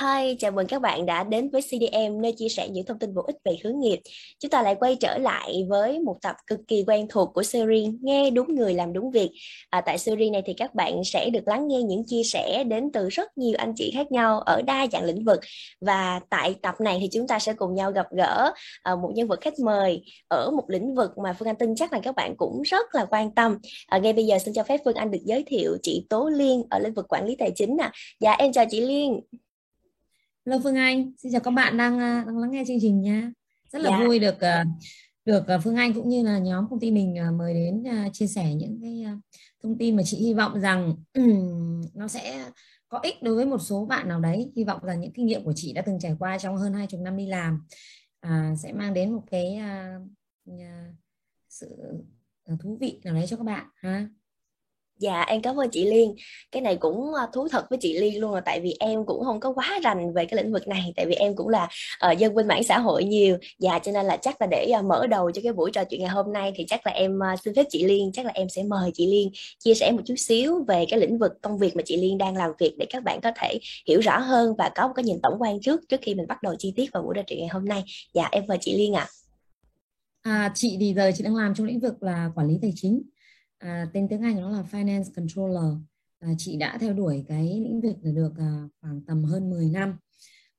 Hi, chào mừng các bạn đã đến với CDM nơi chia sẻ những thông tin bổ ích về hướng nghiệp. Chúng ta lại quay trở lại với một tập cực kỳ quen thuộc của series Nghe đúng người làm đúng việc. À, tại series này thì các bạn sẽ được lắng nghe những chia sẻ đến từ rất nhiều anh chị khác nhau ở đa dạng lĩnh vực. Và tại tập này thì chúng ta sẽ cùng nhau gặp gỡ à, một nhân vật khách mời ở một lĩnh vực mà Phương Anh tin chắc là các bạn cũng rất là quan tâm. À, ngay bây giờ xin cho phép Phương Anh được giới thiệu chị Tố Liên ở lĩnh vực quản lý tài chính. À. Dạ em chào chị Liên. Hello Phương Anh, xin chào các bạn đang à, đang lắng nghe chương trình nha. Rất là dạ. vui được à, được à, Phương Anh cũng như là nhóm công ty mình mời đến chia sẻ những cái thông tin mà chị hy vọng rằng nó sẽ có ích đối với một số bạn nào đấy. Hy vọng rằng những kinh nghiệm của chị đã từng trải qua trong hơn hai chục năm đi làm à, sẽ mang đến một cái sự thú vị nào đấy cho các bạn ha. Dạ em cảm ơn chị Liên. Cái này cũng ờ, thú thật với chị Liên luôn là tại vì em cũng không có quá rành về cái lĩnh vực này Tại vì em cũng là uh, dân bên mảng xã hội nhiều. Dạ cho nên là chắc là để uh, mở đầu cho cái buổi trò chuyện ngày hôm nay Thì chắc là em uh, xin phép chị Liên Chắc là em sẽ mời chị Liên chia sẻ một chút xíu Về cái lĩnh vực công việc mà chị Liên đang làm việc Để các bạn có thể hiểu rõ hơn Và có một cái nhìn tổng quan trước Trước khi mình bắt đầu chi tiết vào buổi trò chuyện ngày hôm nay. Dạ em mời chị Liên ạ. À. à, Chị thì giờ chị đang làm trong lĩnh vực là quản lý tài chính à, tên tiếng Anh nó là Finance Controller à, chị đã theo đuổi cái lĩnh vực là được à, khoảng tầm hơn 10 năm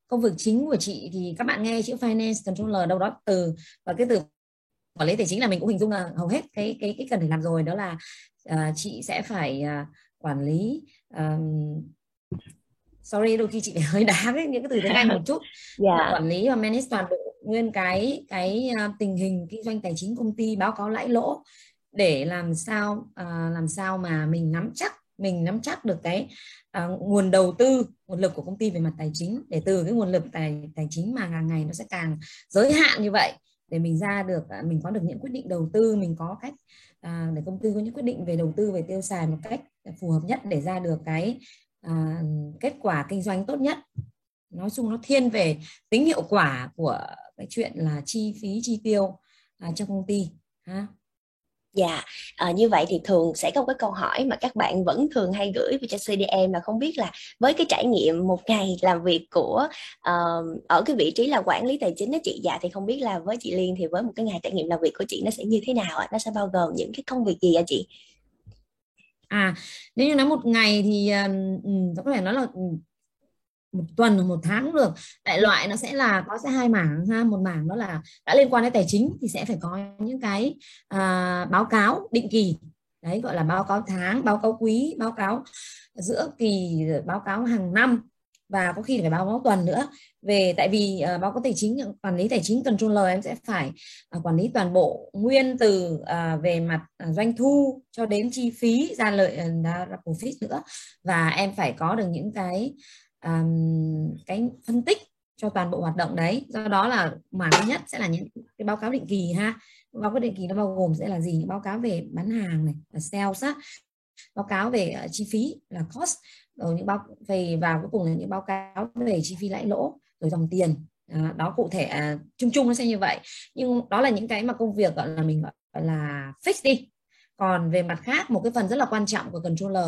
công việc chính của chị thì các bạn nghe chữ Finance Controller đâu đó từ và cái từ quản lý tài chính là mình cũng hình dung là hầu hết cái cái cái cần phải làm rồi đó là à, chị sẽ phải à, quản lý um, sorry đôi khi chị phải hơi đá với những cái từ tiếng Anh một chút yeah. Dạ. quản lý và manage toàn bộ nguyên cái cái uh, tình hình kinh doanh tài chính công ty báo cáo lãi lỗ để làm sao uh, làm sao mà mình nắm chắc mình nắm chắc được cái uh, nguồn đầu tư nguồn lực của công ty về mặt tài chính để từ cái nguồn lực tài tài chính mà hàng ngày nó sẽ càng giới hạn như vậy để mình ra được uh, mình có được những quyết định đầu tư mình có cách uh, để công ty có những quyết định về đầu tư về tiêu xài một cách phù hợp nhất để ra được cái uh, kết quả kinh doanh tốt nhất. Nói chung nó thiên về tính hiệu quả của cái chuyện là chi phí chi tiêu uh, trong công ty ha. Dạ, à, như vậy thì thường sẽ có một cái câu hỏi mà các bạn vẫn thường hay gửi về cho CDM là không biết là với cái trải nghiệm một ngày làm việc của uh, ở cái vị trí là quản lý tài chính đó chị dạ thì không biết là với chị Liên thì với một cái ngày trải nghiệm làm việc của chị nó sẽ như thế nào ạ? Nó sẽ bao gồm những cái công việc gì ạ chị? À, nếu như nói một ngày thì um, có thể nói là một tuần hoặc một tháng cũng được. Đại loại nó sẽ là có sẽ hai mảng ha. Một mảng đó là đã liên quan đến tài chính thì sẽ phải có những cái à, báo cáo định kỳ. Đấy gọi là báo cáo tháng báo cáo quý báo cáo giữa kỳ báo cáo hàng năm và có khi phải báo cáo tuần nữa. Về tại vì uh, báo cáo tài chính quản lý tài chính controller em sẽ phải uh, quản lý toàn bộ nguyên từ uh, về mặt uh, doanh thu cho đến chi phí ra lợi uh, ra profit nữa. Và em phải có được những cái um, cái phân tích cho toàn bộ hoạt động đấy. Do đó là mảng thứ nhất sẽ là những cái báo cáo định kỳ ha. Báo cáo định kỳ nó bao gồm sẽ là gì? Những báo cáo về bán hàng này là sales á. Báo cáo về uh, chi phí là cost. Rồi những báo về và cuối cùng là những báo cáo về chi phí lãi lỗ rồi dòng tiền. À, đó cụ thể à, chung chung nó sẽ như vậy. Nhưng đó là những cái mà công việc gọi là mình gọi là fix đi còn về mặt khác một cái phần rất là quan trọng của controller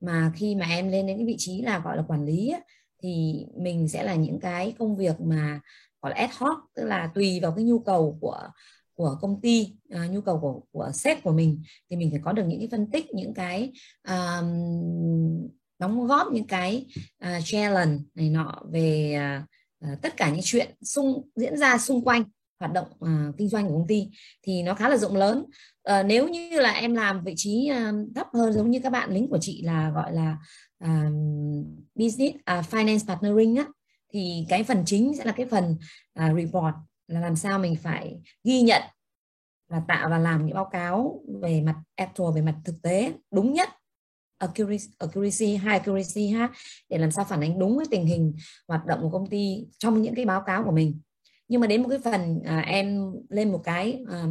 mà khi mà em lên đến cái vị trí là gọi là quản lý ấy, thì mình sẽ là những cái công việc mà gọi là ad hoc tức là tùy vào cái nhu cầu của của công ty uh, nhu cầu của của sếp của mình thì mình phải có được những cái phân tích những cái um, đóng góp những cái à, uh, challenge này nọ về uh, tất cả những chuyện xung diễn ra xung quanh hoạt động uh, kinh doanh của công ty thì nó khá là rộng lớn. Uh, nếu như là em làm vị trí uh, thấp hơn giống như các bạn lính của chị là gọi là uh, business uh, finance partnering á thì cái phần chính sẽ là cái phần uh, report là làm sao mình phải ghi nhận và tạo và làm những báo cáo về mặt actual về mặt thực tế đúng nhất accuracy, accuracy high accuracy ha để làm sao phản ánh đúng cái tình hình hoạt động của công ty trong những cái báo cáo của mình nhưng mà đến một cái phần à, em lên một cái à,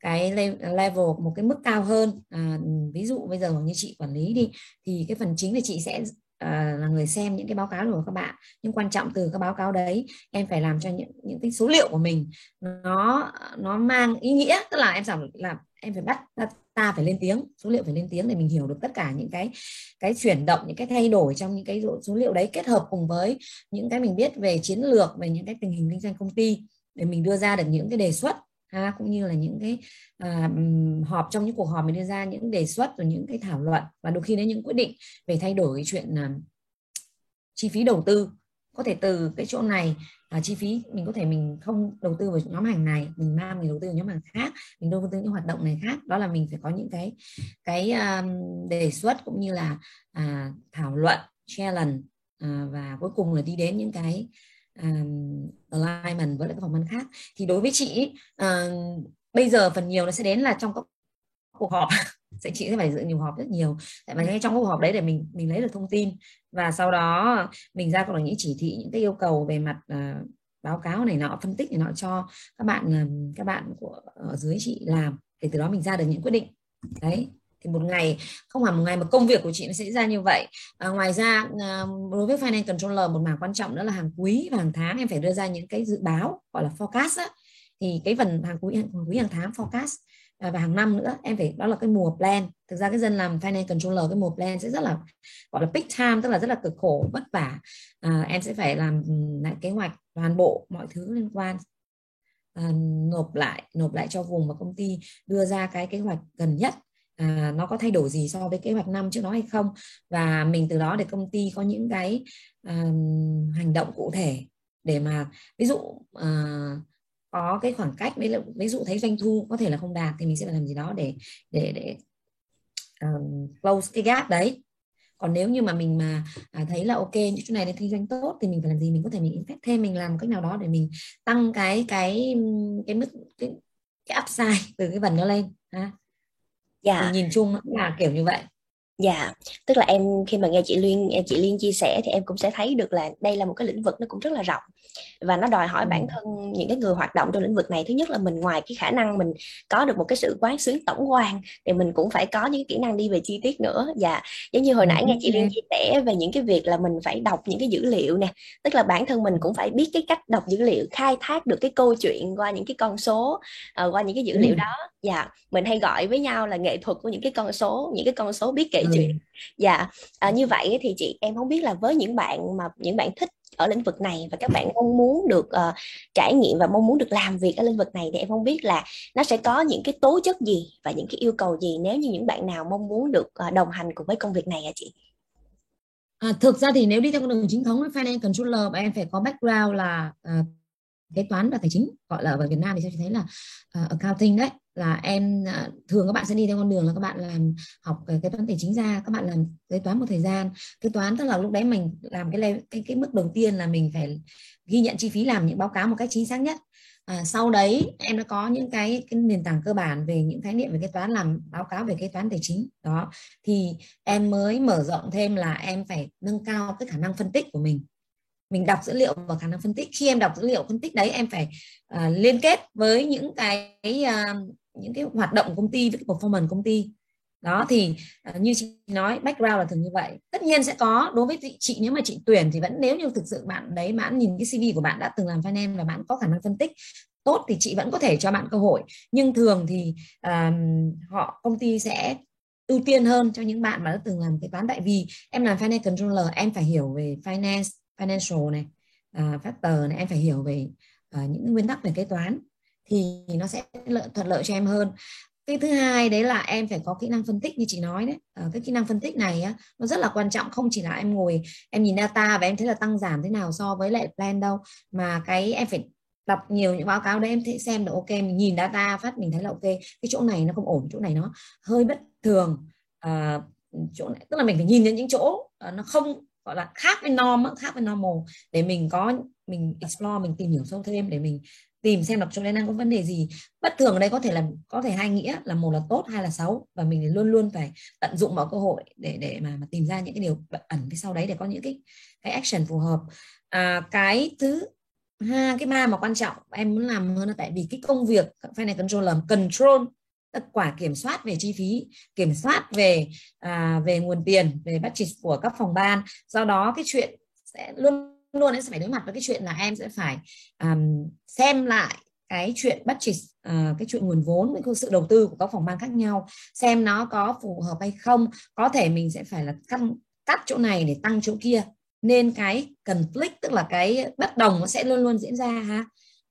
cái level một cái mức cao hơn à, ví dụ bây giờ như chị quản lý đi thì cái phần chính là chị sẽ à, là người xem những cái báo cáo của các bạn. Nhưng quan trọng từ các báo cáo đấy em phải làm cho những những cái số liệu của mình nó nó mang ý nghĩa. Tức là em phải làm em phải bắt ta phải lên tiếng số liệu phải lên tiếng để mình hiểu được tất cả những cái cái chuyển động những cái thay đổi trong những cái số liệu đấy kết hợp cùng với những cái mình biết về chiến lược về những cái tình hình kinh doanh công ty để mình đưa ra được những cái đề xuất ha cũng như là những cái à, họp trong những cuộc họp mình đưa ra những đề xuất rồi những cái thảo luận. Và đôi khi đến những quyết định về thay đổi cái chuyện à, chi phí đầu tư có thể từ cái chỗ này à, chi phí mình có thể mình không đầu tư vào nhóm hàng này mình mang mình đầu tư vào nhóm hàng khác mình đầu tư những hoạt động này khác. Đó là mình phải có những cái cái um, đề xuất cũng như là à, thảo luận challenge à, ờ, và cuối cùng là đi đến những cái um, alignment với lại các phòng ban khác. Thì đối với chị uh, bây giờ phần nhiều nó sẽ đến là trong các cuộc họp. sẽ chị sẽ phải dự nhiều họp rất nhiều. Tại vì ngay trong cuộc họp đấy để mình mình lấy được thông tin. Và sau đó mình ra có những chỉ thị những cái yêu cầu về mặt uh, báo cáo này nọ phân tích này nọ cho các bạn các bạn của ở dưới chị làm để từ đó mình ra được những quyết định. Đấy thì một ngày không phải một ngày mà công việc của chị nó sẽ ra như vậy. À, ngoài ra đối với finance controller một mảng quan trọng đó là hàng quý và hàng tháng em phải đưa ra những cái dự báo gọi là forecast á. thì cái phần hàng quý hàng quý hàng tháng forecast à, và hàng năm nữa em phải đó là cái mùa plan. Thực ra cái dân làm finance controller cái mùa plan sẽ rất là gọi là big time tức là rất là cực khổ vất vả. À, em sẽ phải làm ừ, lại kế hoạch toàn bộ mọi thứ liên quan. À, nộp lại nộp lại cho vùng và công ty đưa ra cái kế hoạch gần nhất. À, nó có thay đổi gì so với kế hoạch năm trước đó hay không? Và mình từ đó để công ty có những cái à, hành động cụ thể để mà ví dụ à, có cái khoảng cách ví dụ, ví dụ thấy doanh thu có thể là không đạt thì mình sẽ phải làm gì đó để để để um, close cái gap đấy. Còn nếu như mà mình mà à, thấy là ok những chỗ này để kinh doanh tốt thì mình phải làm gì? Mình có thể mình phép thêm mình làm cách nào đó để mình tăng cái cái cái mức cái, cái upside từ cái phần đó lên ha? Dạ. mình nhìn chung là kiểu như vậy Dạ, tức là em khi mà nghe chị Liên chị Liên chia sẻ thì em cũng sẽ thấy được là đây là một cái lĩnh vực nó cũng rất là rộng và nó đòi hỏi bản thân những cái người hoạt động trong lĩnh vực này thứ nhất là mình ngoài cái khả năng mình có được một cái sự quán xuyến tổng quan thì mình cũng phải có những kỹ năng đi về chi tiết nữa. Dạ, giống như hồi nãy nghe chị Liên chia sẻ về những cái việc là mình phải đọc những cái dữ liệu nè, tức là bản thân mình cũng phải biết cái cách đọc dữ liệu, khai thác được cái câu chuyện qua những cái con số, uh, qua những cái dữ liệu đó. Dạ, mình hay gọi với nhau là nghệ thuật của những cái con số, những cái con số biết kể ừ. dạ à, như vậy thì chị em không biết là với những bạn mà những bạn thích ở lĩnh vực này và các bạn mong muốn được uh, trải nghiệm và mong muốn được làm việc ở lĩnh vực này thì em không biết là nó sẽ có những cái tố chất gì và những cái yêu cầu gì nếu như những bạn nào mong muốn được uh, đồng hành cùng với công việc này hả chị? À, thực ra thì nếu đi theo con đường chính thống finance controller em phải có background là uh, kế toán và tài chính gọi là ở Việt Nam thì sẽ thấy là uh, accounting đấy là em uh, thường các bạn sẽ đi theo con đường là các bạn làm học cái kế toán tài chính ra các bạn làm kế toán một thời gian. Kế toán tức là lúc đấy mình làm cái cái cái mức đầu tiên là mình phải ghi nhận chi phí làm những báo cáo một cách chính xác nhất. À, sau đấy em đã có những cái, cái nền tảng cơ bản về những khái niệm về kế toán làm báo cáo về kế toán tài chính. Đó thì em mới mở rộng thêm là em phải nâng cao cái khả năng phân tích của mình mình đọc dữ liệu và khả năng phân tích. Khi em đọc dữ liệu phân tích đấy em phải uh, liên kết với những cái uh, những cái hoạt động của công ty với cái performance công ty. Đó thì uh, như chị nói background là thường như vậy. Tất nhiên sẽ có đối với chị nếu mà chị tuyển thì vẫn nếu như thực sự bạn đấy bạn nhìn cái cv của bạn đã từng làm finance và bạn có khả năng phân tích tốt thì chị vẫn có thể cho bạn cơ hội. Nhưng thường thì um, họ công ty sẽ ưu tiên hơn cho những bạn mà đã từng làm kế toán tại vì. Em làm finance controller em phải hiểu về finance financial này uh, factor này em phải hiểu về uh, những nguyên tắc về kế toán thì nó sẽ lợi, thuận lợi cho em hơn. Cái thứ hai đấy là em phải có kỹ năng phân tích như chị nói đấy. Uh, cái kỹ năng phân tích này á, nó rất là quan trọng không chỉ là em ngồi em nhìn data và em thấy là tăng giảm thế nào so với lại plan đâu mà cái em phải đọc nhiều những báo cáo đấy em thấy xem được ok mình nhìn data phát mình thấy là ok. Cái chỗ này nó không ổn chỗ này nó hơi bất thường. Uh, chỗ này tức là mình phải nhìn đến những chỗ uh, nó không gọi là khác với norm khác với normal. Để mình có mình explore mình tìm hiểu sâu thêm để mình tìm xem đọc chỗ đấy đang có vấn đề gì. Bất thường ở đây có thể là có thể hai nghĩa là một là tốt hai là xấu. Và mình luôn luôn phải tận dụng mọi cơ hội để để mà, mà tìm ra những cái điều ẩn phía sau đấy để có những cái cái action phù hợp. À, cái thứ hai cái ba mà quan trọng em muốn làm hơn là tại vì cái công việc finance control làm control quả kiểm soát về chi phí kiểm soát về à, về nguồn tiền về budget của các phòng ban. Do đó cái chuyện sẽ luôn luôn em sẽ phải đối mặt với cái chuyện là em sẽ phải um, xem lại cái chuyện budget uh, cái chuyện nguồn vốn cái sự đầu tư của các phòng ban khác nhau xem nó có phù hợp hay không. Có thể mình sẽ phải là cắt cắt chỗ này để tăng chỗ kia. Nên cái conflict tức là cái bất đồng nó sẽ luôn luôn diễn ra ha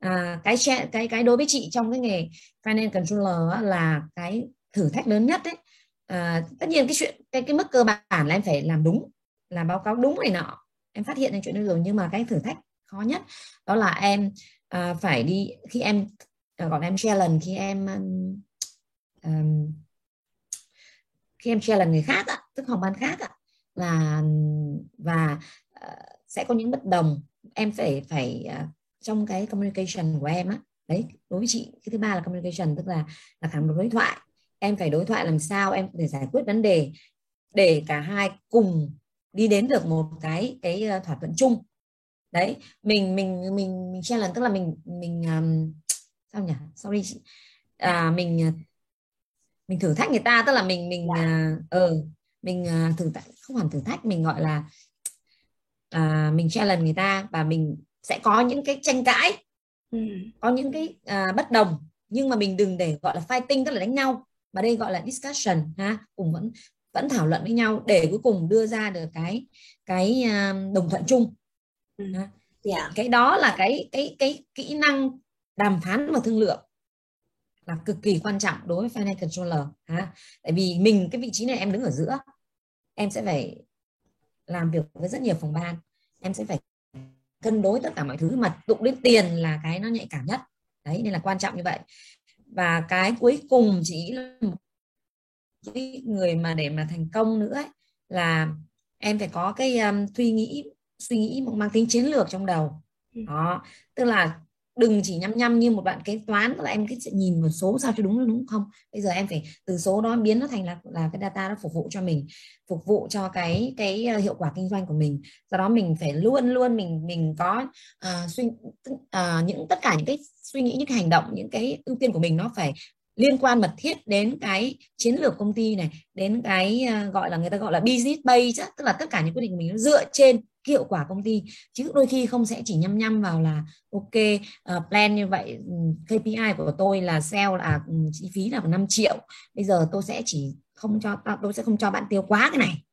à, cái cái cái đối với chị trong cái nghề finance controller là cái thử thách lớn nhất đấy à, tất nhiên cái chuyện cái cái mức cơ bản là em phải làm đúng làm báo cáo đúng này nọ. Em phát hiện ra chuyện đó rồi nhưng mà cái thử thách khó nhất đó là em à, phải đi khi em à, gọi gọi em challenge khi em um, um, khi em challenge người khác á, tức phòng ban khác á, là và uh, sẽ có những bất đồng. Em phải phải uh, trong cái communication của em á. Đấy đối với chị cái thứ ba là communication tức là là khả năng đối thoại. Em phải đối thoại làm sao em để giải quyết vấn đề để cả hai cùng đi đến được một cái cái ờ, thỏa thuận chung. Đấy mình mình mình mình challenge tức là mình mình um, sao nhỉ? Sorry à, mình mình thử thách người ta tức là mình mình dạ. ờ uh, mình uh, thử thách không hẳn thử thách mình gọi là uh, mình challenge người ta và mình sẽ có những cái tranh cãi ừ. có những cái uh, bất đồng nhưng mà mình đừng để gọi là fighting tức là đánh nhau mà đây gọi là discussion ha cùng vẫn vẫn thảo luận với nhau để cuối cùng đưa ra được cái cái uh, đồng thuận chung ừ. yeah. Dạ. cái đó là cái cái cái kỹ năng đàm phán và thương lượng là cực kỳ quan trọng đối với finance controller ha tại vì mình cái vị trí này em đứng ở giữa em sẽ phải làm việc với rất nhiều phòng ban em sẽ phải cân đối tất cả mọi thứ mà đụng đến tiền là cái nó nhạy cảm nhất. Đấy nên là quan trọng như vậy. Và cái cuối cùng chỉ là một cái người mà để mà thành công nữa ấy, là em phải có cái um, suy nghĩ suy nghĩ mang tính chiến lược trong đầu. Ừ. đó tức là đừng chỉ nhăm nhăm như một bạn kế toán là em cái nhìn một số sao cho đúng đúng không? Bây giờ em phải từ số đó biến nó thành là là cái data nó phục vụ cho mình phục vụ cho cái cái ờ, hiệu quả kinh doanh của mình. Do đó mình phải luôn luôn mình mình có uh, suy uh, những tất cả những cái suy nghĩ những cái hành động những cái ưu tiên của mình nó phải liên quan mật thiết đến cái chiến lược công ty này đến cái uh, gọi là người ta gọi là business base tức là tất cả những quyết định của mình nó dựa trên hiệu quả công ty. Chứ đôi khi không sẽ chỉ nhăm nhăm vào là ok uh, plan như vậy ừ, KPI của tôi là sale là um, chi phí là 5 triệu. Bây giờ tôi sẽ chỉ không cho à, tôi sẽ không cho bạn tiêu quá cái này.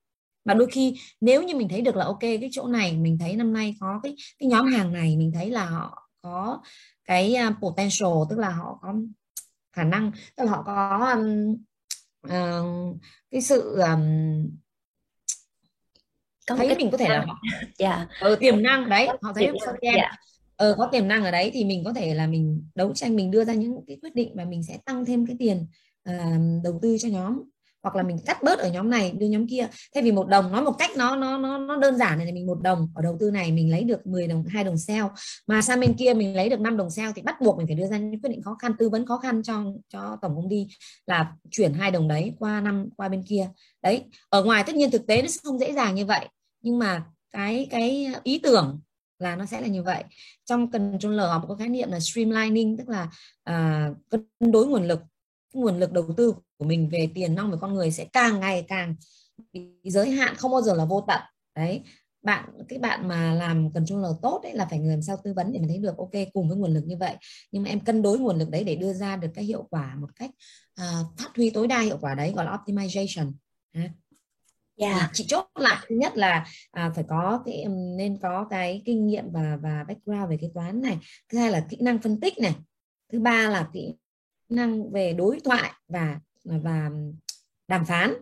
Mà đôi khi nếu như mình thấy được là ok cái chỗ này mình thấy năm nay có cái cái nhóm hàng này mình thấy là họ có cái à, potential tức là họ có khả năng tức là họ có um, uh, cái sự um, có thấy cái... mình có thể là yeah. Ừ, tiềm năng đấy họ thấy em yeah. Ờ, có tiềm năng ở đấy thì mình có thể là mình đấu tranh mình đưa ra những cái quyết định và mình sẽ tăng thêm cái tiền uh, đầu tư cho nhóm. Hoặc là mình cắt bớt ở nhóm này đưa nhóm kia. Thay vì một đồng nói một cách nó nó nó nó đơn giản này mình một đồng ở đầu tư này mình lấy được 10 đồng hai đồng sale. Mà sang bên kia mình lấy được 5 đồng sale thì bắt buộc mình phải đưa ra những quyết định khó khăn tư vấn khó khăn cho cho tổng công ty là chuyển hai đồng đấy qua năm qua bên kia. Đấy ở ngoài tất nhiên thực tế nó không dễ dàng như vậy nhưng mà cái cái ý tưởng là nó sẽ là như vậy. Trong controller họ có khái niệm là streamlining tức là uh, cân đối nguồn lực nguồn lực đầu tư của mình về tiền nong về con người sẽ càng ngày càng bị giới hạn không bao giờ là vô tận. Đấy bạn cái bạn mà làm cần controller tốt đấy là phải người làm sao tư vấn để mình thấy được ok cùng với nguồn lực như vậy. Nhưng mà em cân đối nguồn lực đấy để đưa ra được cái hiệu quả một cách uh, phát huy tối đa hiệu quả đấy gọi là optimization. Dạ. yeah. Chị chốt lại thứ nhất là à, phải có cái nên có cái kinh nghiệm và và background về kế toán này. Thứ hai là kỹ năng phân tích này. Thứ ba là kỹ năng về đối thoại và à, và đàm phán.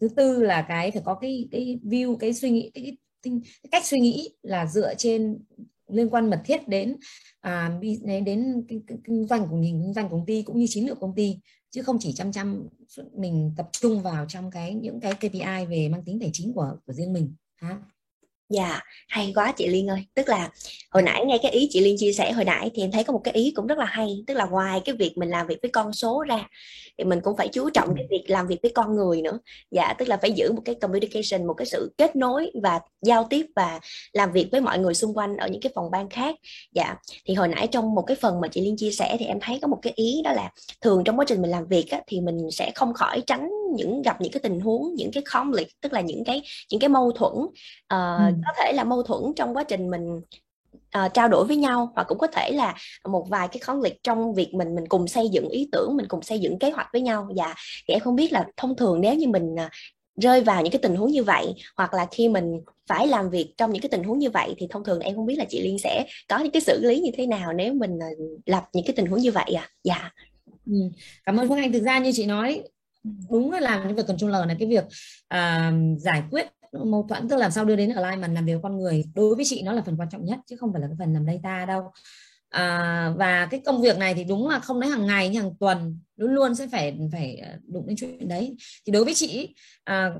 Thứ tư là cái phải có cái cái view cái suy nghĩ cái, cái, cái cách suy nghĩ là dựa trên liên quan mật thiết đến à, đến kinh, kinh doanh của mình kinh doanh công ty cũng như chiến lược công ty chứ không chỉ chăm chăm mình tập trung vào trong cái những cái KPI về mang tính tài chính của của riêng mình ha. Dạ, hay quá chị Liên ơi. Tức là hồi nãy nghe cái ý chị Liên chia sẻ hồi nãy thì em thấy có một cái ý cũng rất là hay. Tức là ngoài cái việc mình làm việc với con số ra thì mình cũng phải chú trọng cái việc làm việc với con người nữa. Dạ, tức là phải giữ một cái communication, một cái sự kết nối và giao tiếp và làm việc với mọi người xung quanh ở những cái phòng ban khác. Dạ, thì hồi nãy trong một cái phần mà chị Liên chia sẻ thì em thấy có một cái ý đó là thường trong quá trình mình làm việc á, thì mình sẽ không khỏi tránh những gặp những cái tình huống, những cái conflict, tức là những cái những cái mâu thuẫn uh, ừ. có thể là mâu thuẫn trong quá trình mình uh, trao đổi với nhau hoặc cũng có thể là một vài cái khó liệt trong việc mình mình cùng xây dựng ý tưởng mình cùng xây dựng kế hoạch với nhau. Và dạ, thì em không biết là thông thường nếu như mình uh, rơi vào những cái tình huống như vậy hoặc là khi mình phải làm việc trong những cái tình huống như vậy thì thông thường em không biết là chị Liên sẽ có những cái xử lý như thế nào nếu mình uh, lập những cái tình huống như vậy à dạ. Ừ. cảm ơn Phương Anh. Thực ra như chị nói đúng là làm những việc controller này cái việc uh, giải quyết mâu thuẫn tức làm sao đưa đến alignment làm việc con người đối với chị nó là phần quan trọng nhất chứ không phải là cái phần làm data đâu. À, và cái công việc này thì đúng là không nói hàng ngày nhưng hàng tuần luôn luôn sẽ phải phải à, đụng đến chuyện đấy. Thì đối với chị à,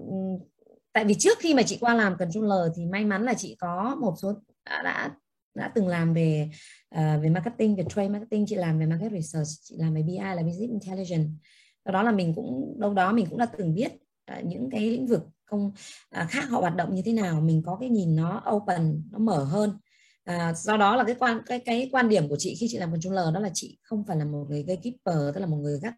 tại vì trước khi mà chị qua làm controller thì may mắn là chị có một số đã đã, đã từng làm về uh, về marketing về trade marketing chị làm về market research chị làm về BI là business intelligence do đó là mình cũng đâu đó mình cũng đã từng biết à, những cái lĩnh vực không à, khác họ hoạt động như thế nào mình có cái nhìn nó open nó mở hơn. À, do đó là cái quan cái cái quan điểm của chị khi chị làm controller đó là chị không phải là một người gatekeeper tức là một người gác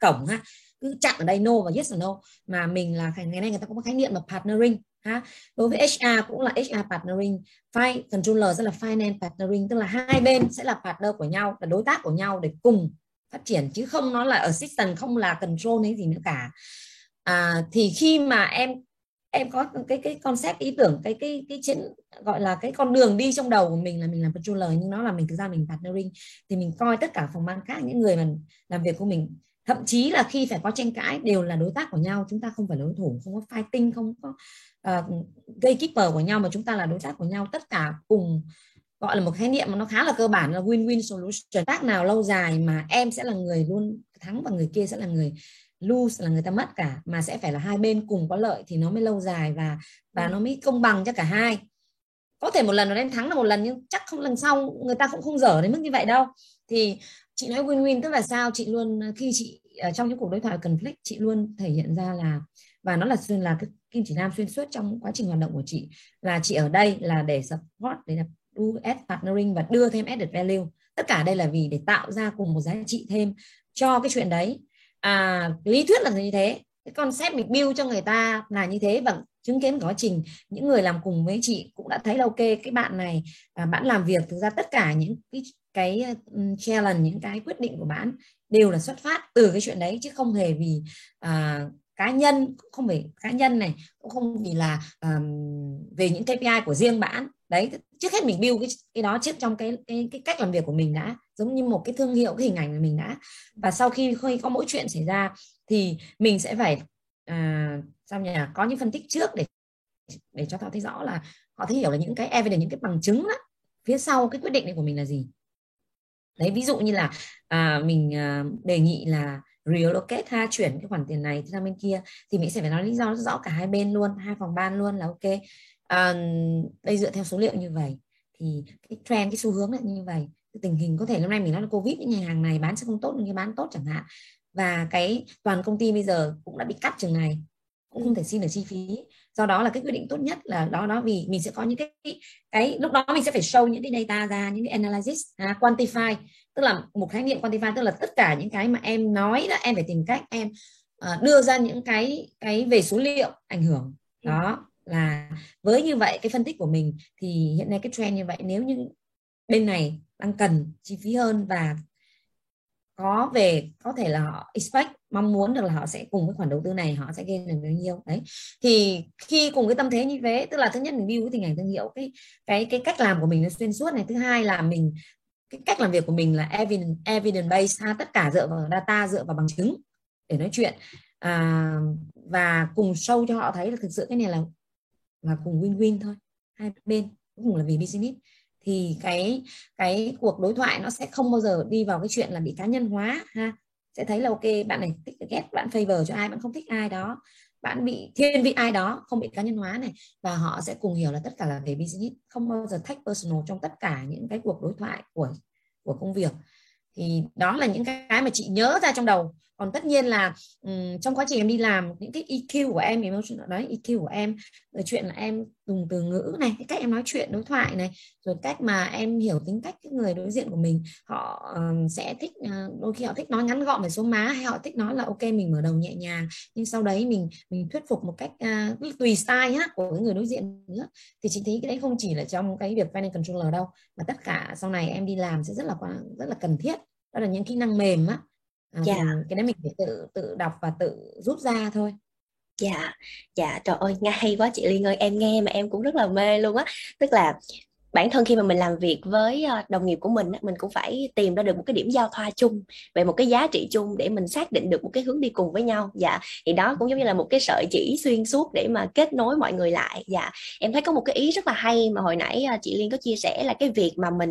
cổng ha cứ chặn ở đây no và yes or no. Mà mình là ngày nay người ta có khái niệm là partnering ha. Đối với HR cũng là HR partnering fine controller sẽ là finance partnering tức là hai bên sẽ là partner của nhau là đối tác của nhau để cùng phát triển chứ không nó là assistant không là control hay gì nữa cả. À, thì khi mà em em có cái cái concept ý tưởng cái cái cái chuyện gọi là cái con đường đi trong đầu của mình là mình làm controller nhưng nó là mình thực ra mình partnering thì mình coi tất cả phòng ban khác những người mà làm việc của mình. Thậm chí là khi phải có tranh cãi đều là đối tác của nhau chúng ta không phải đối thủ không có fighting không có ờ, uh, gây keeper của nhau mà chúng ta là đối tác của nhau tất cả cùng gọi là một khái niệm mà nó khá là cơ bản là win-win solution. Tác nào lâu dài mà em sẽ là người luôn thắng và người kia sẽ là người lose là người ta mất cả mà sẽ phải là hai bên cùng có lợi thì nó mới lâu dài và và nó mới công bằng cho cả hai. Có thể một lần nó đem thắng là một lần nhưng chắc không lần sau người ta cũng không dở đến mức như vậy đâu. Thì chị nói win-win tức là sao? Chị luôn khi chị ở trong những cuộc đối thoại conflict chị luôn thể hiện ra là và nó là xuyên là cái kim chỉ nam xuyên suốt trong quá trình hoạt động của chị. Là chị ở đây là để support để là do ad partnering và đưa thêm added value. Tất cả đây là vì để tạo ra cùng một giá trị thêm cho cái chuyện đấy. À, lý thuyết là như thế. Cái concept mình build cho người ta là như thế và chứng kiến quá trình những người làm cùng với chị cũng đã thấy là ok cái bạn này à, bạn làm việc thực ra tất cả những cái cái ừ, challenge những cái quyết định của bạn đều là xuất phát từ cái chuyện đấy chứ không hề vì à, cá nhân không phải cá nhân này cũng không vì là um, về những KPI của riêng bạn đấy trước hết mình build cái cái đó trước trong cái cái cái cách làm việc của mình đã giống như một cái thương hiệu cái hình ảnh của mình đã. Và sau khi khi có mỗi chuyện xảy ra thì mình sẽ phải à, sao nhỉ có những phân tích trước để để cho họ thấy rõ là họ thấy hiểu là những cái evidence những cái bằng chứng đó, phía sau cái quyết định này của mình là gì. Đấy ví dụ như là à, mình à, đề nghị là relocate ha chuyển cái khoản tiền này sang bên kia thì mình sẽ phải nói lý do rõ cả hai bên luôn hai phòng ban luôn là ok à, đây dựa theo số liệu như vậy thì cái trend cái xu hướng là như vậy. Tình hình có thể năm nay mình nói là covid những nhà hàng này bán sẽ không tốt nhưng cái bán tốt chẳng hạn. Và cái toàn công ty bây giờ cũng đã bị cắt chừng này cũng không thể xin được chi phí. Do đó là cái quyết định tốt nhất là đó đó vì mình sẽ có những cái cái lúc đó mình sẽ phải show những cái data ra những cái analysis à, quantify. Tức là một khái niệm quantify tức là tất cả những cái mà em nói đó em phải tìm cách em uh, đưa ra những cái cái về số liệu ảnh hưởng. Đó là với như vậy cái phân tích của mình thì hiện nay cái trend như vậy nếu như bên này đang cần chi phí hơn và có về có thể là họ expect mong muốn được là họ sẽ cùng với khoản đầu tư này họ sẽ gain được bao nhiêu đấy. Thì khi cùng cái tâm thế như thế tức là thứ nhất mình build cái hình ảnh thương hiệu cái cái cái cách làm của mình nó xuyên suốt này. Thứ hai là mình cái cách làm việc của mình là evidence evidence based ha tất cả dựa vào data dựa vào bằng chứng để nói chuyện. À, và cùng sâu cho họ thấy là thực sự cái này là là cùng win win thôi. Hai bên cũng cùng là vì business. Thì cái cái cuộc đối thoại nó sẽ không bao giờ đi vào cái chuyện là bị cá nhân hóa, ha. Sẽ thấy là ok, bạn này thích ghét, bạn favor cho ai, bạn không thích ai đó. Bạn bị thiên vị ai đó, không bị cá nhân hóa này. Và họ sẽ cùng hiểu là tất cả là về business. Không bao giờ thách personal trong tất cả những cái cuộc đối thoại của của công việc. Thì đó là những cái mà chị nhớ ra trong đầu còn tất nhiên là um, trong quá trình em đi làm những cái EQ của em emotional nói EQ của em rồi chuyện là em dùng từ ngữ này cái cách em nói chuyện đối thoại này rồi cách mà em hiểu tính cách cái người đối diện của mình họ um, sẽ thích uh, đôi khi họ thích nói ngắn gọn về số má hay họ thích nói là ok mình mở đầu nhẹ nhàng nhưng sau đấy mình mình thuyết phục một cách uh, tùy style ha của cái người đối diện nữa. Thì chị thấy cái đấy không chỉ là trong cái việc financial controller đâu mà tất cả sau này em đi làm sẽ rất là rất là cần thiết. Đó là những kỹ năng mềm á dạ. cái đấy mình phải tự tự đọc và tự rút ra thôi. Dạ. Dạ trời ơi nghe hay quá chị Liên ơi em nghe mà em cũng rất là mê luôn á. Tức là bản thân khi mà mình làm việc với ờ, đồng nghiệp của mình mình cũng phải tìm ra được một cái điểm giao thoa chung về một cái giá trị chung để mình xác định được một cái hướng đi cùng với nhau. Dạ thì đó cũng giống như là một cái sợi chỉ xuyên suốt để mà kết nối mọi người lại. Dạ em thấy có một cái ý rất là hay mà hồi nãy ờ, chị Liên có chia sẻ là cái việc mà mình,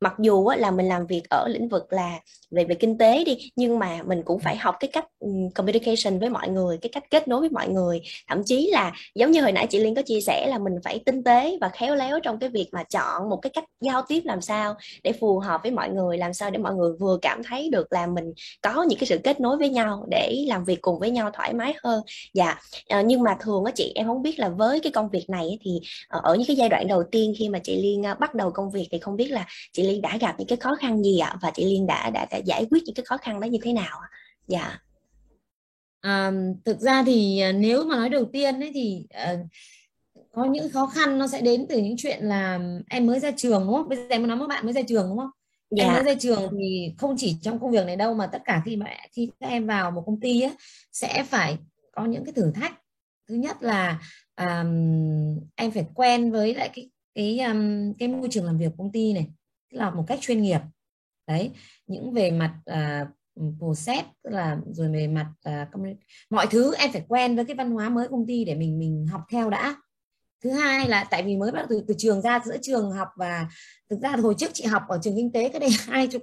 mặc dù là mình làm việc ở lĩnh vực là về về kinh tế đi, nhưng mà mình cũng phải học cái cách communication với mọi người, cái cách kết nối với mọi người. Thậm chí là giống như hồi nãy chị Liên có chia sẻ là mình phải tinh tế và khéo léo trong cái việc mà chọn một cái cách giao tiếp làm sao để phù hợp với mọi người làm sao để mọi người vừa cảm thấy được là mình có những cái sự kết nối với nhau để làm việc cùng với nhau thoải mái hơn. Dạ à, nhưng mà thường á chị em không biết là với cái công việc này thì ờ, ở những cái giai đoạn đầu tiên khi mà chị Liên ờ, bắt đầu công việc thì không biết là chị Liên đã gặp những cái khó khăn gì ạ? Và chị Liên đã đã, đã giải quyết những cái khó khăn đó như thế nào ạ? Dạ. À, thực ra thì nếu mà nói đầu tiên ấy thì uh, có những khó khăn nó sẽ đến từ những chuyện là em mới ra trường đúng không? Bây giờ em nói với bạn mới ra trường đúng không? Dạ. em mới ra trường thì không chỉ trong công việc này đâu mà tất cả khi mà khi các em vào một công ty ấy, sẽ phải có những cái thử thách. Thứ nhất là um, em phải quen với lại cái cái um, cái môi trường làm việc công ty này là một cách chuyên nghiệp. Đấy những về mặt uh, process tức là rồi về mặt uh, mọi thứ em phải quen với cái văn hóa mới công ty để mình mình học theo đã thứ hai là tại vì mới bắt đầu từ, từ trường ra giữa trường học và thực ra hồi trước chị học ở trường kinh tế cái đây hai chục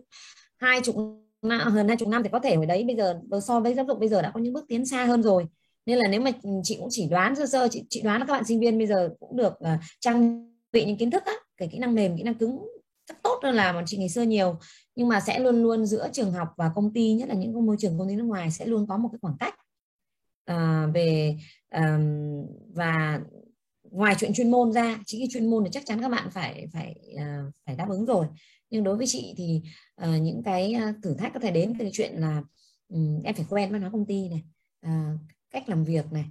hai chục năm à, hơn hai chục năm thì có thể hồi đấy bây giờ so với giáo dục bây giờ đã có những bước tiến xa hơn rồi. Nên là nếu mà ừ, chị cũng chỉ đoán sơ sơ chị, chị đoán là các bạn sinh viên bây giờ cũng được uh, trang bị những kiến thức á cái kỹ năng mềm kỹ năng cứng rất tốt hơn là bọn chị ngày xưa nhiều. Nhưng mà sẽ luôn luôn giữa trường học và công ty nhất là những môi trường công ty nước ngoài sẽ luôn có một cái khoảng cách uh, về um, và ngoài chuyện chuyên môn ra chính cái chuyên môn thì chắc chắn các bạn phải phải uh, phải đáp ứng rồi. Nhưng đối với chị thì uh, những cái à, thử thách có thể đến từ chuyện là um, em phải quen văn hóa công ty này uh, cách làm việc này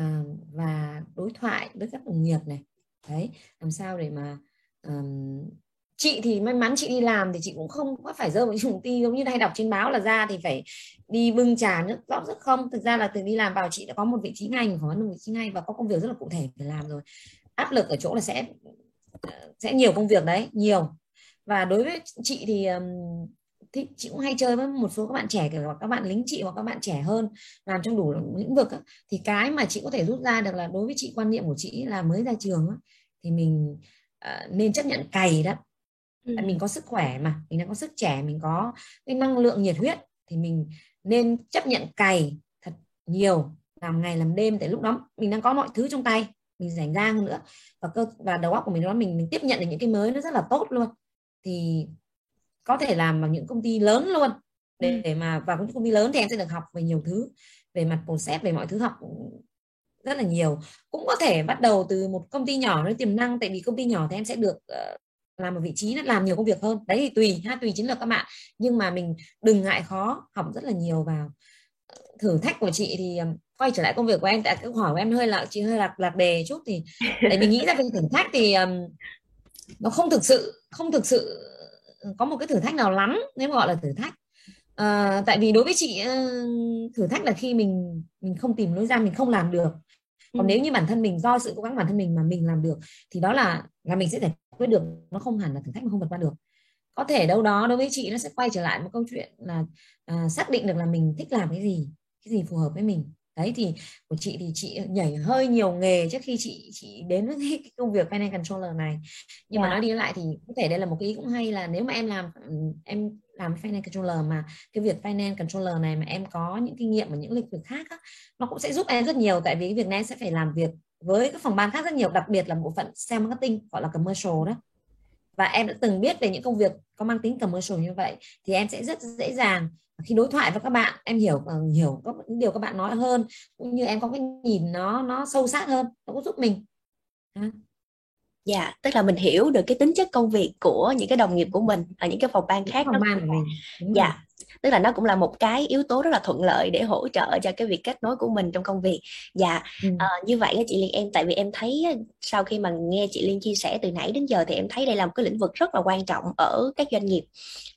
uh, và đối thoại với các đồng nghiệp này. Đấy làm sao để mà um, chị thì may mắn chị đi làm thì chị cũng không có phải rơi vào trùng ti giống như hay đọc trên báo là ra thì phải đi bưng trà nước rõ rất không. Thực ra là từ đi làm vào chị đã có một vị trí ngay có một vị trí ngay và có công việc rất là cụ thể để làm rồi. Áp lực ở chỗ là sẽ ờ, sẽ nhiều công việc đấy nhiều. Và đối với chị thì thì chị cũng hay chơi với một số các bạn trẻ kiểu các bạn lính chị hoặc các bạn trẻ hơn làm trong đủ lĩnh vực á, thì cái mà chị có thể rút ra được là đối với chị quan niệm của chị là mới ra trường á, thì mình uh, nên chấp nhận cày đó ừ. mình có sức khỏe mà mình đang có sức trẻ mình có cái năng lượng nhiệt huyết thì mình nên chấp nhận cày thật nhiều làm ngày làm đêm tại lúc đó mình đang có mọi thứ trong tay mình rảnh ra hơn nữa. Và cơ và đầu óc của mình đó mình mình tiếp nhận được những cái mới nó rất là tốt luôn. Thì có thể làm bằng những công ty lớn luôn. Để, để mà vào những công ty lớn thì em sẽ được học về nhiều thứ về mặt process về mọi thứ học rất là nhiều. Cũng có thể bắt đầu từ một công ty nhỏ nó tiềm năng tại vì công ty nhỏ thì em sẽ được uh, làm một vị trí nó làm nhiều công việc hơn. Đấy thì tùy ha tùy chiến lược các bạn. Nhưng mà mình đừng ngại khó học rất là nhiều vào. Thử thách của chị thì quay trở lại công việc của em tại câu hỏi của em hơi là chị hơi lạc lạc đề chút thì để mình nghĩ ra về thử thách thì um, nó không thực sự không thực sự có một cái thử thách nào lắm nếu mà gọi là thử thách. À, tại vì đối với chị thử thách là khi mình mình không tìm lối ra mình không làm được còn ừ. nếu như bản thân mình do sự cố gắng bản thân mình mà mình làm được thì đó là là mình sẽ giải quyết được. Nó không hẳn là thử thách mà không vượt qua được. Có thể đâu đó đối với chị nó sẽ quay trở lại một câu chuyện là à, xác định được là mình thích làm cái gì cái gì phù hợp với mình đấy thì của chị thì chị nhảy hơi nhiều nghề trước khi chị chị đến với cái công việc finance controller này nhưng yeah. mà dạ. nói đi lại thì có thể đây là một cái ý cũng hay là nếu mà em làm em làm finance controller mà cái việc finance controller này mà em có những kinh nghiệm ở những lĩnh vực khác á, nó cũng sẽ giúp em rất nhiều tại vì cái việc này em sẽ phải làm việc với các phòng ban khác rất nhiều đặc biệt là bộ phận sales marketing gọi là commercial đó và em đã từng biết về những công việc có mang tính commercial như vậy thì em sẽ rất dễ dàng khi đối thoại với các bạn. Em hiểu ờ, hiểu các điều các bạn nói hơn cũng như em có cái nhìn nó nó sâu sát hơn nó cũng giúp mình. Dạ, yeah, tức là mình hiểu được cái tính chất công việc của những cái đồng nghiệp của mình ở những cái phòng ban khác. Phòng ban của mình. Dạ, tức là nó cũng là một cái yếu tố rất là thuận lợi để hỗ trợ cho cái việc kết nối của mình trong công việc. Dạ ừ. à, như vậy chị Liên em tại vì em thấy sau khi mà nghe chị Liên chia sẻ từ nãy đến giờ thì em thấy đây là một cái lĩnh vực rất là quan trọng ở các doanh nghiệp.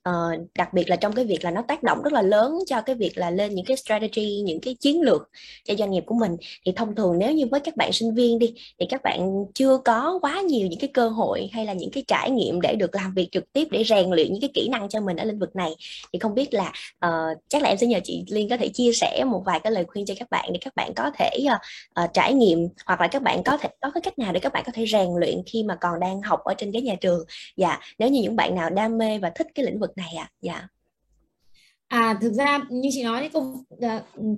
Uh, đặc biệt là trong cái việc là nó tác động rất là lớn cho cái việc là lên những cái strategy những cái chiến lược cho doanh nghiệp của mình. Thì thông thường nếu như với các bạn sinh viên đi thì các bạn chưa có quá nhiều những cái cơ hội hay là những cái trải nghiệm để được làm việc trực tiếp để rèn luyện những cái kỹ năng cho mình ở lĩnh vực này. Thì không biết là uh, chắc là em sẽ nhờ chị Liên có thể chia sẻ một vài cái lời khuyên cho các bạn để các bạn có thể uh, uh, trải nghiệm hoặc là các bạn có thể có cái cách nào để các bạn có thể rèn luyện khi mà còn đang học ở trên cái nhà trường. Dạ nếu như những bạn nào đam mê và thích cái lĩnh vực này ạ. À. dạ. À thực ra như chị nói cái công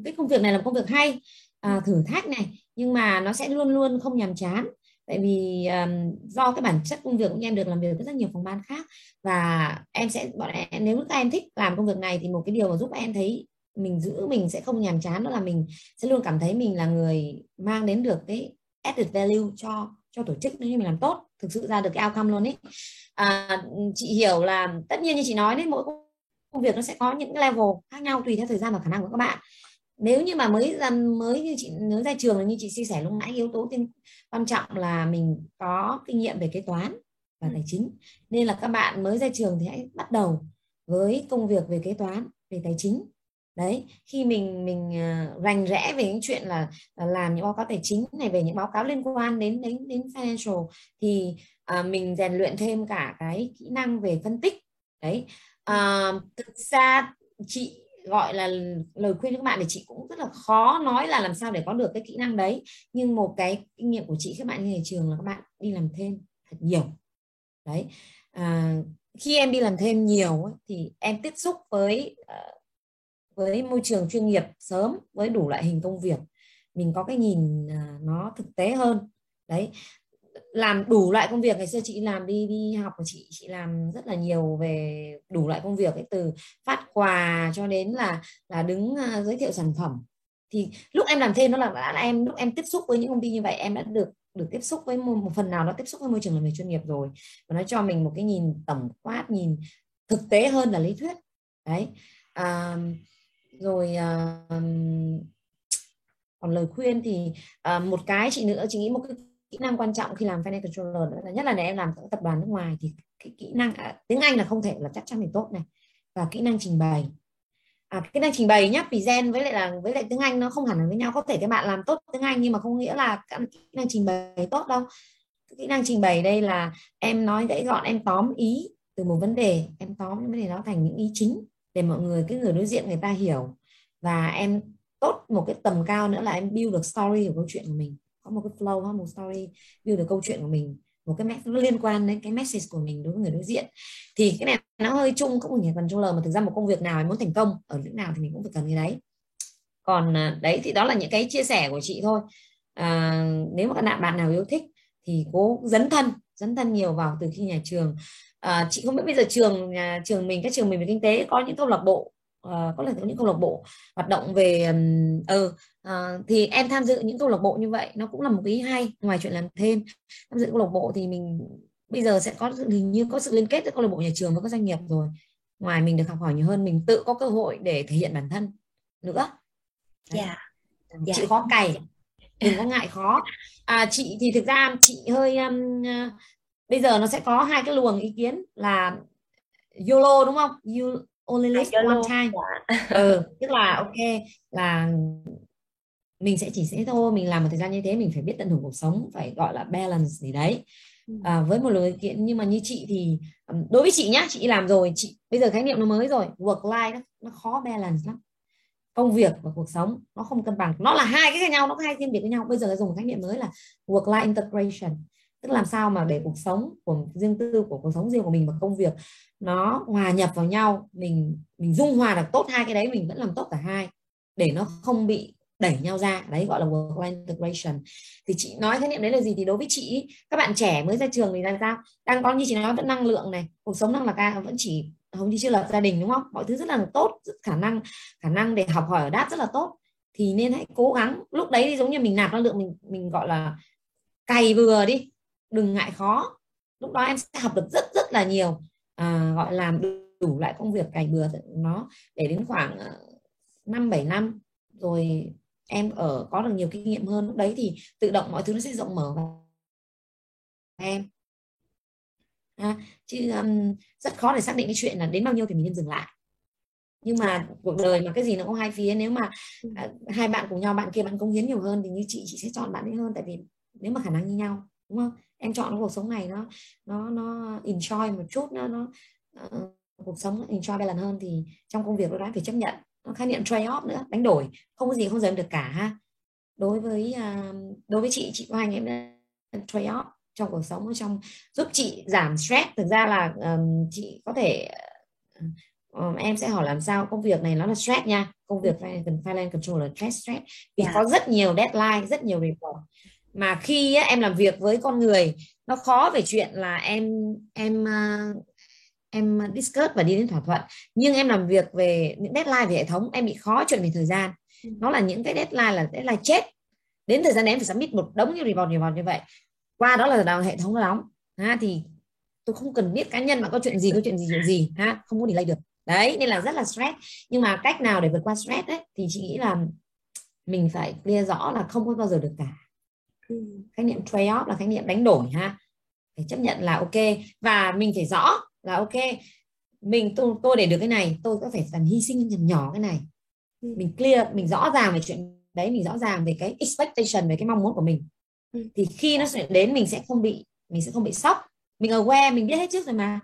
cái công việc này là công việc hay à, thử thách này nhưng mà nó sẽ luôn luôn không nhàm chán tại vì um, do cái bản chất công việc của em được làm việc với rất nhiều phòng ban khác và em sẽ bọn em nếu các em thích làm công việc này thì một cái điều mà giúp em thấy mình giữ mình sẽ không nhàm chán đó là mình sẽ luôn cảm thấy mình là người mang đến được cái added value cho cho tổ chức nếu như mình làm tốt thực sự ra được cái outcome luôn ấy. À, chị hiểu là tất nhiên như chị nói đấy mỗi công việc nó sẽ có những level khác nhau tùy theo thời gian và khả năng của các bạn nếu như mà mới ra mới như chị mới ra trường như chị chia sẻ lúc nãy yếu tố tiên quan trọng là mình có kinh nghiệm về kế toán và tài chính. Nên là các bạn mới ra trường thì hãy bắt đầu với công việc về kế toán về tài chính. Đấy khi mình mình uh, rành rẽ về những chuyện là, là làm những báo cáo tài chính này về những báo cáo liên quan đến đến đến financial thì uh, mình rèn luyện thêm cả cái kỹ năng về phân tích. Đấy uh, thực ra chị gọi là lời khuyên các bạn thì chị cũng rất là khó nói là làm sao để có được cái kỹ năng đấy. Nhưng một cái kinh nghiệm của chị các bạn như nhà trường là các bạn đi làm thêm thật nhiều. Đấy à, khi em đi làm thêm nhiều thì em tiếp xúc với ờ, với môi trường chuyên nghiệp sớm với đủ loại hình công việc. Mình có cái nhìn à, nó thực tế hơn. Đấy làm đủ loại công việc. Ngày xưa chị làm đi đi học của chị chị làm rất là nhiều về đủ loại công việc ấy từ phát quà cho đến là là đứng uh, giới thiệu sản phẩm. Thì lúc em làm thêm nó là là em lúc em tiếp xúc với những công ty như vậy em đã được được tiếp xúc với một, một phần nào đó tiếp xúc với môi trường làm việc chuyên nghiệp rồi. Và nó cho mình một cái nhìn tổng quát nhìn thực tế hơn là lý thuyết. Đấy. À, rồi à, còn lời khuyên thì à, một cái chị nữa chị nghĩ một cái kỹ năng quan trọng khi làm financial controller nữa là nhất là nếu em làm các tập đoàn nước ngoài thì cái kỹ năng à, tiếng Anh là không thể là chắc chắn thì tốt này. Và kỹ năng trình bày. À, kỹ năng trình bày nhá gen với lại là với lại tiếng Anh nó không hẳn là với nhau. Có thể các bạn làm tốt tiếng Anh nhưng mà không nghĩa là kỹ năng trình bày tốt đâu. Kỹ năng trình bày đây là em nói gãy gọn em tóm ý từ một vấn đề. Em tóm vấn đề đó thành những ý chính để mọi người cái người đối diện người ta hiểu. Và em tốt một cái tầm cao nữa là em build được story của câu chuyện của mình có một cái flow một story build được câu chuyện của mình một cái nó liên quan đến cái message của mình đối với người đối diện. Thì cái này nó hơi chung cũng phải controller mà thực ra một công việc nào muốn thành công ở lĩnh nào thì mình cũng phải cần cái đấy. Còn à, đấy thì đó là những cái chia sẻ của chị thôi. À, nếu mà các bạn bạn nào yêu thích thì cố dấn thân dấn thân nhiều vào từ khi nhà trường. À, chị không biết bây giờ trường nhà trường mình các trường mình về kinh tế có những câu lạc bộ uh, có có những câu lạc bộ hoạt động về ừ uh, uh, thì em tham dự những câu lạc bộ như vậy nó cũng là một ý hay ngoài chuyện làm thêm. Tham dự câu lạc bộ thì mình bây giờ sẽ có hình như có sự liên kết giữa câu lạc bộ nhà trường với các doanh nghiệp rồi. Ngoài mình được học hỏi nhiều hơn mình tự có cơ hội để thể hiện bản thân nữa. Dạ. Yeah. yeah. chịu khó cày. Đừng có ngại khó. À, chị thì thực ra chị hơi um, uh, bây giờ nó sẽ có hai cái luồng ý kiến là YOLO đúng không? You only live one time. Dạ. ừ, tức là ok là mình sẽ chỉ sẽ thôi mình làm một thời gian như thế mình phải biết tận hưởng cuộc sống phải gọi là balance gì đấy. Ừ. à, với một lời kiện nhưng mà như chị thì đối với chị nhá chị làm rồi chị bây giờ khái niệm nó mới rồi work life đó, nó khó balance lắm. Công việc và cuộc sống nó không cân bằng. Nó là hai cái khác nhau nó có hai thiên biệt với nhau. Bây giờ dùng khái niệm mới là work life integration tức làm sao mà để cuộc sống của, riêng tư của cuộc sống riêng của mình và công việc nó hòa nhập vào nhau, mình mình dung hòa được tốt hai cái đấy, mình vẫn làm tốt cả hai, để nó không bị đẩy nhau ra. Đấy, gọi là work life integration. Thì chị nói khái niệm đấy là gì? Thì đối với chị các bạn trẻ mới ra trường thì ra sao? Đang có như chị nói, vẫn năng lượng này, cuộc sống năng là ca vẫn chỉ không như chưa lập gia đình, đúng không? Mọi thứ rất là tốt, rất khả năng khả năng để học hỏi ở đáp rất là tốt. Thì nên hãy cố gắng, lúc đấy thì giống như mình nạp năng lượng, mình mình gọi là cày vừa đi đừng ngại khó. Lúc đó em sẽ học được rất rất là nhiều à, gọi làm đủ lại công việc cày bừa nó để đến khoảng ờ, năm bảy năm rồi em ở có được nhiều kinh nghiệm hơn. Lúc đấy thì tự động mọi thứ nó sẽ rộng mở và em. À, chứ um, rất khó để xác định cái chuyện là đến bao nhiêu thì mình nên dừng lại. Nhưng mà cuộc đời mà cái gì nó có hai phía nếu mà à, hai bạn cùng nhau bạn kia bạn công hiến nhiều hơn thì như chị chị sẽ chọn bạn ấy hơn. Tại vì nếu mà khả năng như nhau đúng không? Em chọn cuộc sống này nó nó nó enjoy một chút nó nó uh, cuộc sống enjoy balance hơn thì trong công việc đó phải chấp nhận. Nó khái niệm trade off nữa đánh đổi. Không có gì không dám được cả ha. Đối với uh, đối với chị chị hai em trade off trong cuộc sống trong giúp chị giảm stress. Thực ra là um, chị có thể um, em sẽ hỏi làm sao công việc này nó là stress nha. Công việc finance control là stress stress. Vì yeah. Dạ. có rất nhiều deadline rất nhiều report mà khi em làm việc với con người nó khó về chuyện là em em uh, em discuss và đi đến thỏa thuận. Nhưng em làm việc về những deadline về hệ thống em bị khó chuyện về thời gian. Ừ. nó là những cái deadline là deadline chết. Đến thời gian em phải submit một đống như report report như vậy. Qua đó là hệ thống nó đóng. Ha thì tôi không cần biết cá nhân mà có chuyện gì có chuyện gì chuyện gì. Ha không có delay được. Đấy nên là rất là stress. Nhưng mà cách nào để vượt qua stress đấy thì chị nghĩ là mình phải clear rõ là không có bao giờ được cả. Khái niệm trade off là khái niệm đánh đổi ha. Phải chấp nhận là ok. Và mình phải rõ là ok mình tôi, tôi để được cái này tôi có phải cần hy sinh nhỏ nhỏ cái này. Ừ. mình clear mình rõ ràng về chuyện đấy mình rõ ràng về cái expectation về cái mong muốn của mình. Ừ. thì khi nó đến mình sẽ không bị mình sẽ không bị sốc. Mình aware mình biết hết trước rồi mà.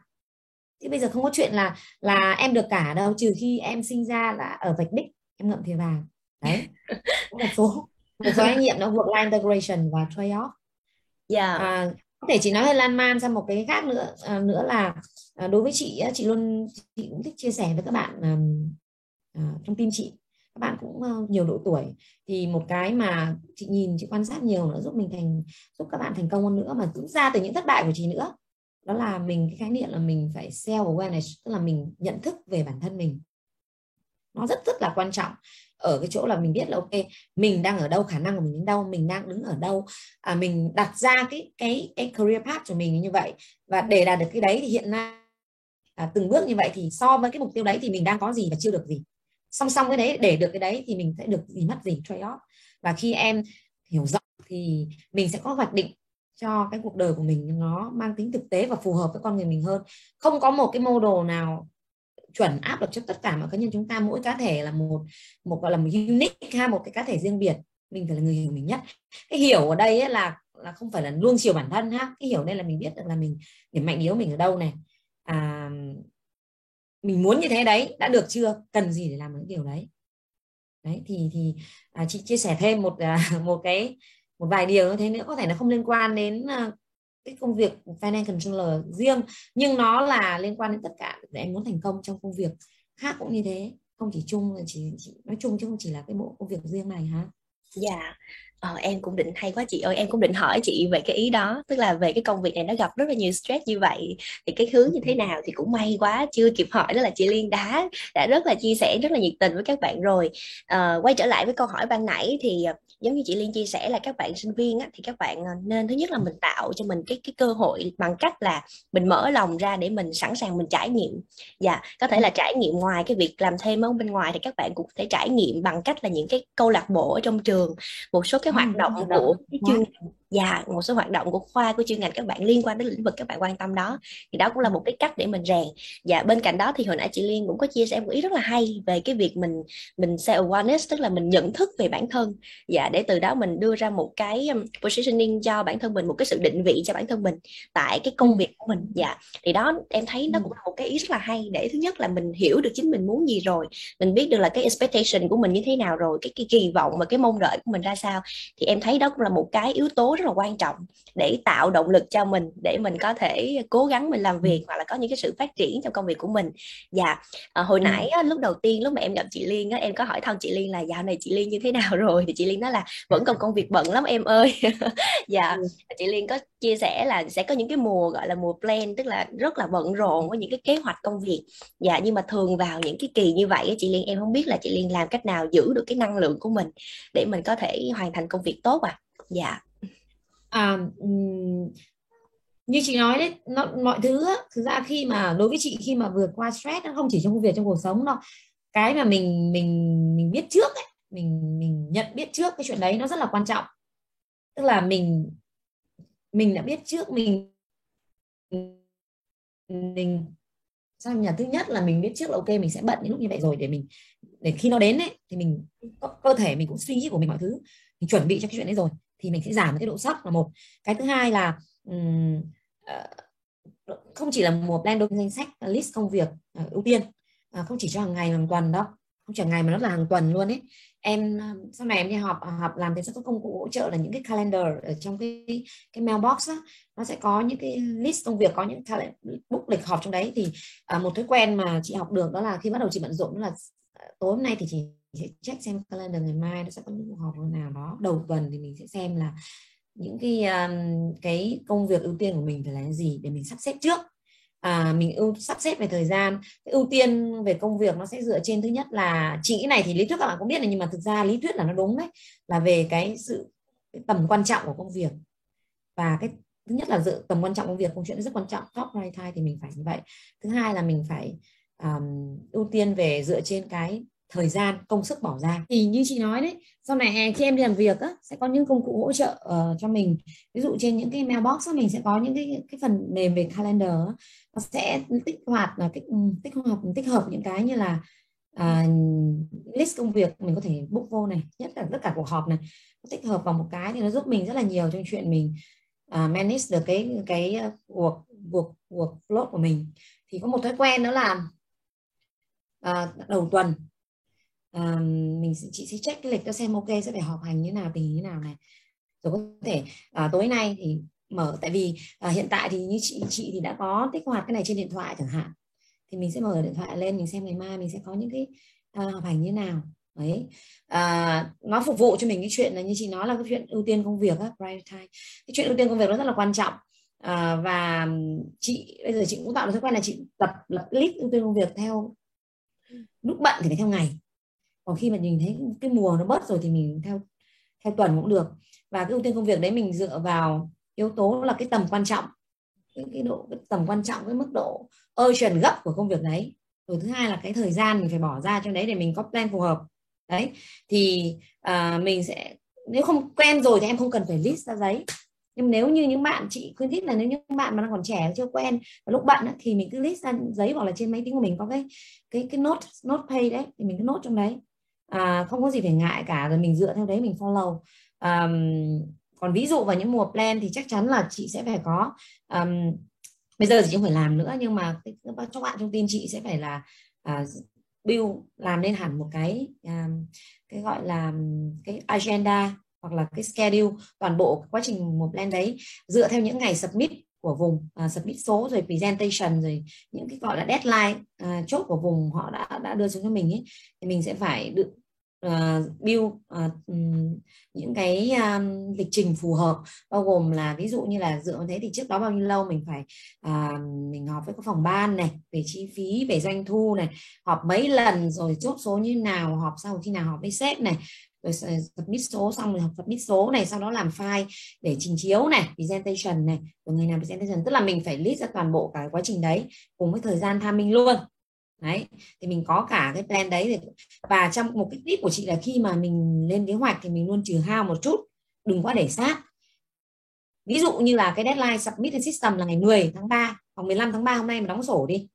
Thì bây giờ không có chuyện là là em được cả đâu trừ khi em sinh ra là ở vạch đích em ngậm thìa vàng. Đấy một số một số anh nghiệm nó work life integration và trade off yeah. à, có thể chị nói hơi lan man sang một cái khác nữa à, nữa là à, đối với chị chị luôn chị cũng thích chia sẻ với các bạn à, à, trong tim chị. Các bạn cũng uh, nhiều độ tuổi. Thì một cái mà chị nhìn chị quan sát nhiều nữa giúp mình thành giúp các bạn thành công hơn nữa mà cũng ra từ những thất bại của chị nữa. Đó là mình cái khái niệm là mình phải self awareness tức là mình nhận thức về bản thân mình. Nó rất rất là quan trọng ở cái chỗ là mình biết là ok mình đang ở đâu khả năng của mình đến đâu mình đang đứng ở đâu. À, mình đặt ra cái cái cái career path của mình như vậy. Và để đạt được cái đấy thì hiện nay à, từng bước như vậy thì so với cái mục tiêu đấy thì mình đang có gì và chưa được gì. Song song cái đấy để được cái đấy thì mình sẽ được gì mất gì trade off. Và khi em hiểu rõ thì mình sẽ có hoạch định cho cái cuộc đời của mình nó mang tính thực tế và phù hợp với con người mình hơn. Không có một cái mô đồ nào chuẩn áp được cho tất cả mọi cá nhân. Chúng ta mỗi cá thể là một một gọi là một unique ha một cái cá thể riêng biệt. Mình phải là người hiểu mình nhất. Cái hiểu ở đây ấy là là không phải là luôn chiều bản thân ha. Cái hiểu đây là mình biết được là mình điểm mạnh yếu mình ở đâu này. À, mình muốn như thế đấy đã được chưa? Cần gì để làm những điều đấy? Đấy thì thì à, chị chia sẻ thêm một à, một cái một vài điều như thế nữa. Có thể nó không liên quan đến à, cái công việc finance controller riêng nhưng nó là liên quan đến tất cả để em muốn thành công trong công việc khác cũng như thế không chỉ chung chỉ, chỉ nói chung chứ không chỉ là cái bộ công việc riêng này hả dạ yeah. Ờ, em cũng định hay quá chị ơi em cũng định hỏi chị về cái ý đó. Tức là về cái công việc này nó gặp rất là nhiều stress như vậy thì cái hướng như thế nào thì cũng may quá chưa kịp hỏi đó là chị Liên đã đã rất là chia sẻ rất là nhiệt tình với các bạn rồi. À, quay trở lại với câu hỏi ban nãy thì giống như chị Liên chia sẻ là các bạn sinh viên á, thì các bạn ờ, nên thứ nhất là mình tạo cho mình cái cái cơ hội bằng cách là mình mở lòng ra để mình sẵn sàng mình trải nghiệm. Dạ có thể là trải nghiệm ngoài cái việc làm thêm ở bên ngoài thì các bạn cũng có thể trải nghiệm bằng cách là những cái câu lạc bộ ở trong trường. Một số cái hoạt động của cái chương và một số hoạt động của khoa của chuyên ngành các bạn liên quan đến lĩnh vực các bạn quan tâm đó. Thì đó cũng là một cái cách để mình rèn. Và bên cạnh đó thì hồi nãy chị Liên cũng có chia sẻ một ý rất là hay về cái việc mình mình self awareness tức là mình nhận thức về bản thân. Và để từ đó mình đưa ra một cái um, positioning cho bản thân mình một cái sự định vị cho bản thân mình tại cái công việc của mình. Dạ thì đó em thấy nó cũng là một cái ý rất là hay để thứ nhất là mình hiểu được chính mình muốn gì rồi mình biết được là cái expectation của mình như thế nào rồi cái, cái kỳ vọng và cái mong đợi của mình ra sao. Thì em thấy đó cũng là một cái yếu tố rất là quan trọng để tạo động lực cho mình để mình có thể cố gắng mình làm việc hoặc là có những cái sự phát triển trong công việc của mình. Và à, hồi nãy á, lúc đầu tiên lúc mà em gặp chị Liên á, em có hỏi thăm chị Liên là dạo này chị Liên như thế nào rồi? Thì chị Liên nói là vẫn còn công việc bận lắm em ơi. Dạ chị Liên có chia sẻ là sẽ có những cái mùa gọi là mùa plan tức là rất là bận rộn với những cái kế hoạch công việc. Dạ nhưng mà thường vào những cái kỳ như vậy chị Liên em không biết là chị Liên làm cách nào giữ được cái năng lượng của mình để mình có thể hoàn thành công việc tốt à. Dạ à, như chị nói đấy nó, mọi thứ á, thực ra khi mà đối với chị khi mà vượt qua stress nó không chỉ trong công việc trong cuộc sống đâu. Cái mà mình mình mình biết trước ấy mình mình nhận biết trước cái chuyện đấy nó rất là quan trọng. Tức là mình mình đã biết trước mình mình sao nhà thứ nhất là mình biết trước là ok mình sẽ bận những lúc như vậy rồi để mình để khi nó đến ấy thì mình cơ thể mình cũng suy nghĩ của mình mọi thứ mình chuẩn bị cho cái chuyện đấy rồi thì mình sẽ giảm cái độ sốc là một. Cái thứ hai là um, không chỉ là một plan đôi danh sách list công việc uh, ưu tiên uh, không chỉ cho hàng ngày hàng tuần đâu. Không chỉ hàng ngày mà nó là hàng tuần luôn ấy. Em sau này em đi học học làm thì sẽ có công cụ hỗ trợ là những cái calendar ở trong cái cái mailbox đó, nó sẽ có những cái list công việc có những book lịch họp trong đấy. Thì uh, một thói quen mà chị học được đó là khi bắt đầu chị bận rộn đó là tối hôm nay thì chị sẽ check xem calendar ngày mai nó sẽ có những cuộc họp nào đó. Đầu tuần thì mình sẽ xem là những cái um, cái công việc ưu tiên của mình phải là gì để mình sắp xếp trước. À, mình ưu sắp xếp về thời gian. Cái ưu tiên về công việc nó sẽ dựa trên thứ nhất là chị này thì lý thuyết các bạn cũng biết này nhưng mà thực ra lý thuyết là nó đúng đấy là về cái sự cái tầm quan trọng của công việc. Và cái thứ nhất là dự tầm quan trọng công việc công chuyện rất quan trọng top prioritize thì mình phải như vậy. Thứ hai là mình phải um, ưu tiên về dựa trên cái thời gian công sức bỏ ra. Thì như chị nói đấy sau này khi em đi làm việc á, sẽ có những công cụ hỗ trợ uh, cho mình. Ví dụ trên những cái mailbox á, mình sẽ có những cái cái phần mềm về calendar á, nó sẽ tích hoạt là tích ừ, tích hợp tích hợp những cái như là uh, list công việc mình có thể book vô này nhất là tất cả cuộc họp này. Tích hợp vào một cái thì nó giúp mình rất là nhiều trong chuyện mình uh, manage được cái cái ờ, cuộc cuộc cuộc load của mình. Thì có một thói quen đó là uh, đầu tuần à, mình chị sẽ check cái lịch cho xem ok sẽ phải họp hành như nào tình như nào này. Rồi có thể à, tối nay thì mở tại vì à, hiện tại thì như chị chị thì đã có kích hoạt cái này trên điện thoại chẳng hạn. Thì mình sẽ mở điện thoại lên mình xem ngày mai mình sẽ có những cái à, họp hành như nào. Đấy. À, nó phục vụ cho mình cái chuyện là như chị nói là cái chuyện ưu tiên công việc á prioritize cái chuyện ưu tiên công việc nó rất là quan trọng. À, và chị bây giờ chị cũng tạo được thói quen là chị tập lập list ưu tiên công việc theo lúc bận thì phải theo ngày còn khi mà nhìn thấy cái mùa nó bớt rồi thì mình theo theo tuần cũng được. Và cái ưu tiên công việc đấy mình dựa vào yếu tố là cái tầm quan trọng cái, cái độ cái tầm quan trọng cái mức độ urgent gấp của công việc đấy. Rồi thứ hai là cái thời gian mình phải bỏ ra cho đấy để mình có plan phù hợp. Đấy thì à, mình sẽ nếu không quen rồi thì em không cần phải list ra giấy. Nhưng nếu như những bạn chị khuyến khích là nếu những bạn mà đang còn trẻ chưa quen và lúc bận thì mình cứ list ra giấy hoặc là trên máy tính của mình có cái cái cái note note pay đấy thì mình cứ nốt trong đấy à, không có gì phải ngại cả rồi mình dựa theo đấy mình follow. À, còn ví dụ vào những mùa plan thì chắc chắn là chị sẽ phải có um, bây giờ thì chị không phải làm nữa nhưng mà cho bạn trong team chị sẽ phải là uh, build làm nên hẳn một cái um, cái gọi là cái agenda hoặc là cái schedule toàn bộ quá trình một plan đấy. Dựa theo những ngày submit của vùng uh, submit số rồi presentation rồi những cái gọi là deadline uh, chốt của vùng họ đã đã đưa xuống cho mình ấy thì mình sẽ phải được uh, à, build uh, những cái um, lịch trình phù hợp. Bao gồm là ví dụ như là dựa vào thế thì trước đó bao nhiêu lâu mình phải uh, mình họp với các phòng ban này về chi phí về doanh thu này họp mấy lần rồi chốt số như nào họp sau khi nào họp với sếp này rồi submit số xong rồi submit số này sau đó làm file để trình chiếu này presentation này. Rồi ngày nào presentation tức là mình phải list ra toàn bộ cái quá trình đấy cùng với thời gian tham minh luôn. Đấy thì mình có cả cái plan đấy và trong một cái tip của chị là khi mà mình lên kế hoạch thì mình luôn trừ hao một chút đừng quá để sát. Ví dụ như là cái deadline submit system là ngày 10 tháng 3 hoặc 15 tháng 3 hôm nay mà đóng sổ đi.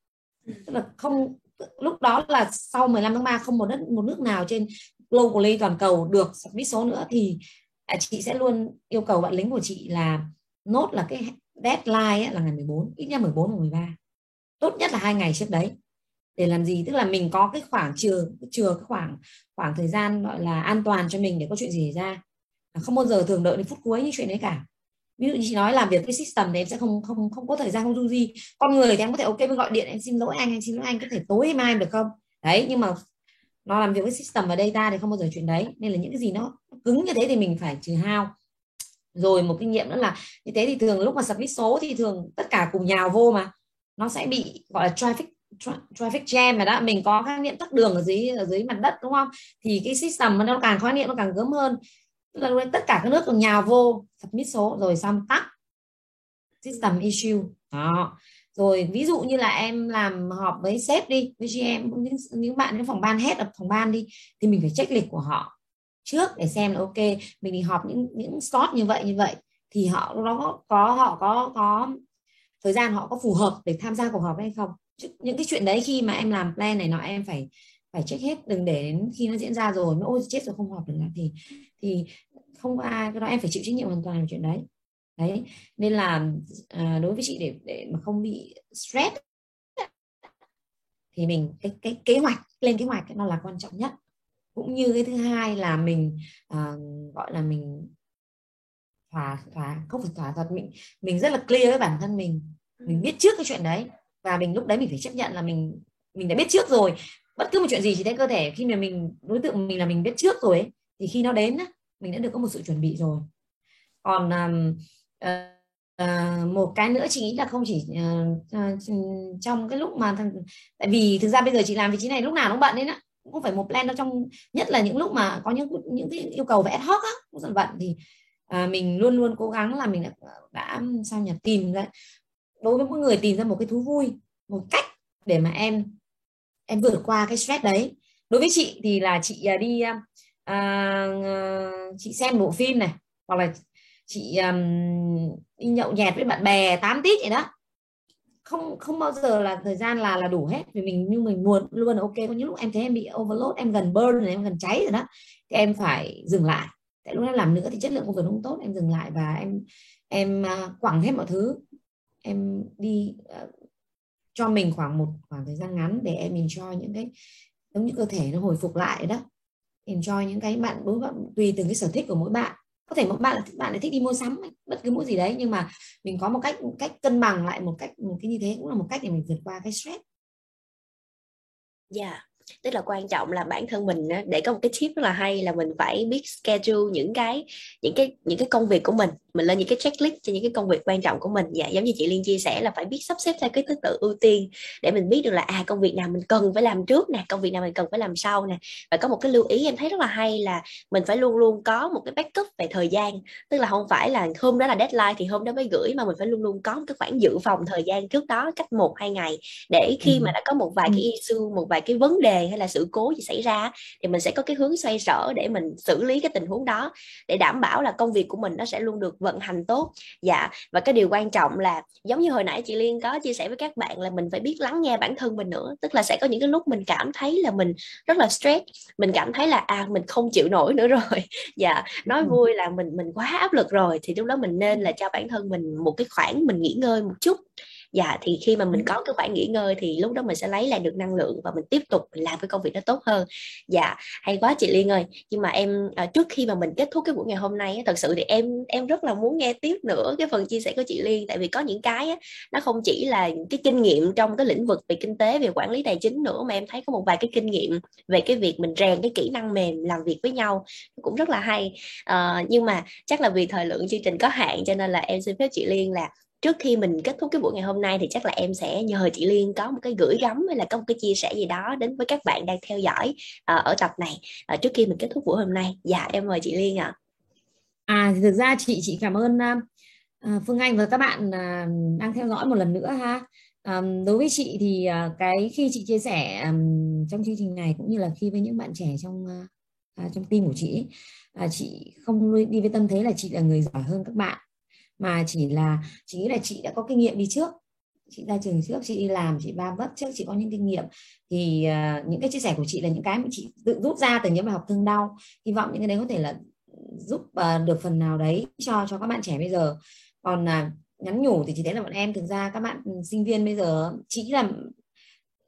Tức là không lúc đó là sau 15 tháng 3 không một đất một nước nào trên globally toàn cầu được submit số nữa thì à, chị sẽ luôn yêu cầu bạn lính của chị là nốt là cái deadline là ngày 14 ít nhất 14 hoặc 13 tốt nhất là hai ngày trước đấy. Để làm gì? Tức là mình có cái khoảng chừa chừa cái khoảng khoảng thời gian gọi là an toàn cho mình để có chuyện gì xảy ra. À, không bao giờ thường đợi đến phút cuối như chuyện đấy cả. Ví dụ như chị nói làm việc với system thì em sẽ không không không có thời gian, không du di. Con người thì em có thể ok mới gọi điện, em xin lỗi anh anh xin lỗi anh, có thể tối hay mai được không? Đấy, nhưng mà nó làm việc với system và data thì không bao giờ chuyện đấy. Nên là những cái gì nó cứng như thế thì mình phải trừ hao. Rồi một kinh nghiệm nữa là như thế thì thường lúc mà submit số thì thường tất cả cùng nhào vô mà. Nó sẽ bị, gọi là, traffic traffic jam mà đó. Mình có khái niệm tắc đường ở dưới ở dưới mặt đất, đúng không? Thì cái system nó càng khái niệm nó càng gớm hơn. Tức là tất cả các nước cùng nhào vô, submit số, rồi xong tắt system issue. Đó rồi ví dụ như là em làm họp với sếp đi với GM những, những bạn trong phòng ban hết ở phòng ban đi thì mình phải check lịch của họ trước để xem là ok mình đi họp những những slot như vậy như vậy thì họ nó có họ có có thời gian họ có phù hợp để tham gia cuộc họp hay không. Những cái chuyện đấy khi mà em làm plan này nọ em phải phải check hết đừng để đến khi nó diễn ra rồi mới ôi chết rồi không họp được là thì thì không có ai cái đó em phải chịu trách nhiệm hoàn toàn về chuyện đấy đấy nên là à, đối với chị để để mà không bị stress thì mình cái cái kế hoạch lên kế hoạch nó là quan trọng nhất. Cũng như cái thứ hai là mình à, gọi là mình thỏa thỏa không phải thỏa thật mình mình rất là clear với bản thân mình. Mình biết trước cái chuyện đấy và mình lúc đấy mình phải chấp nhận là mình mình đã biết trước rồi. Bất cứ một chuyện gì chỉ thấy cơ thể khi mà mình đối tượng mình là mình biết trước rồi ấy, thì khi nó đến mình đã được có một sự chuẩn bị rồi. Còn um, uh, một cái nữa chị nghĩ là không chỉ uh, trong cái lúc mà tại vì thực ra bây giờ chị làm vị trí này lúc nào cũng bận đấy á cũng phải một plan đâu trong nhất là những lúc mà có những những cái yêu cầu về ad hoc á cũng dần bận thì à, mình luôn luôn cố gắng là mình đã, đã sao nhỉ tìm ra đối với mỗi người tìm ra một cái thú vui một cách để mà em em vượt qua cái stress đấy. Đối với chị thì là chị đi à, à, chị xem bộ phim này hoặc là chị um, đi nhậu nhẹt với bạn bè 8 tít vậy đó. Không không bao giờ là thời gian là là đủ hết vì mình như mình muốn luôn ok có những lúc em thấy em bị overload em gần burn rồi em gần cháy rồi đó thì em phải dừng lại. Tại lúc em làm nữa thì chất lượng công việc không tốt em dừng lại và em em à, quẳng hết mọi thứ. Em đi uh, cho mình khoảng một khoảng thời gian ngắn để em cho những cái giống như cơ thể nó hồi phục lại đó. Cho những cái bạn đối bạn tùy từng cái sở thích của mỗi bạn có thể một bạn là bạn lại thích đi mua sắm bất cứ một gì đấy, nhưng mà mình có một cách một cách cân bằng lại một cách, một cái như thế cũng là một cách để mình vượt qua cái stress. Dạ. Yeah tức là quan trọng là bản thân mình để có một cái tip rất là hay là mình phải biết schedule những cái những cái những cái công việc của mình. Mình lên những cái checklist cho những cái công việc quan trọng của mình. Dạ giống như chị liên chia sẻ là phải biết sắp xếp theo cái thứ tự ưu tiên để mình biết được là à công việc nào mình cần phải làm trước nè công việc nào mình cần phải làm sau nè. Và có một cái lưu ý em thấy rất là hay là mình phải luôn luôn có một cái backup về thời gian. Tức là không phải là hôm đó là deadline thì hôm đó mới gửi mà mình phải luôn luôn có một cái khoản dự phòng thời gian trước đó cách một hai ngày. Để khi mà đã có một vài cái issue một vài cái vấn đề hay là sự cố gì xảy ra thì mình sẽ có cái hướng xoay sở để mình xử lý cái tình huống đó để đảm bảo là công việc của mình nó sẽ luôn được vận hành tốt. Dạ và cái điều quan trọng là giống như hồi nãy chị Liên có chia sẻ với các bạn là mình phải biết lắng nghe bản thân mình nữa tức là sẽ có những cái lúc mình cảm thấy là mình rất là stress mình cảm thấy là à mình không chịu nổi nữa rồi. Dạ nói vui là mình mình quá áp lực rồi thì lúc đó mình nên là cho bản thân mình một cái khoảng mình nghỉ ngơi một chút dạ thì khi mà mình có cái khoảng nghỉ ngơi thì lúc đó mình sẽ lấy lại được năng lượng và mình tiếp tục mình làm cái công việc đó tốt hơn. Dạ hay quá chị Liên ơi. Nhưng mà em à, trước khi mà mình kết thúc cái buổi ngày hôm nay thật sự thì em em rất là muốn nghe tiếp nữa cái phần chia sẻ của chị Liên. Tại vì có những cái á, nó không chỉ là cái kinh nghiệm trong cái lĩnh vực về kinh tế về quản lý tài chính nữa mà em thấy có một vài cái kinh nghiệm về cái việc mình rèn cái kỹ năng mềm làm việc với nhau. Cũng rất là hay. À, nhưng mà chắc là vì thời lượng chương trình có hạn cho nên là em xin phép chị Liên là trước khi mình kết thúc cái buổi ngày hôm nay thì chắc là em sẽ nhờ chị Liên có một cái gửi gắm hay là có một cái chia sẻ gì đó đến với các bạn đang theo dõi uh, ở tập này. Uh, trước khi mình kết thúc buổi hôm nay. Dạ em mời chị Liên ạ. À. à thực ra chị chị cảm ơn uh, Phương Anh và các bạn uh, đang theo dõi một lần nữa ha. Um, đối với chị thì uh, cái khi chị chia sẻ um, trong chương trình này cũng như là khi với những bạn trẻ trong uh, trong team của chị uh, chị không đi với tâm thế là chị là người giỏi hơn các bạn mà chỉ là chị nghĩ là chị đã có kinh nghiệm đi trước. Chị ra trường trước chị đi làm chị ba vấp trước chị có những kinh nghiệm. Thì uh, những cái chia sẻ của chị là những cái mà chị tự rút ra từ những bài học thương đau. Hy vọng những cái đấy có thể là giúp uh, được phần nào đấy cho cho các bạn trẻ bây giờ. Còn uh, nhắn nhủ thì chỉ thấy là bọn em thực ra các bạn sinh viên bây giờ chỉ là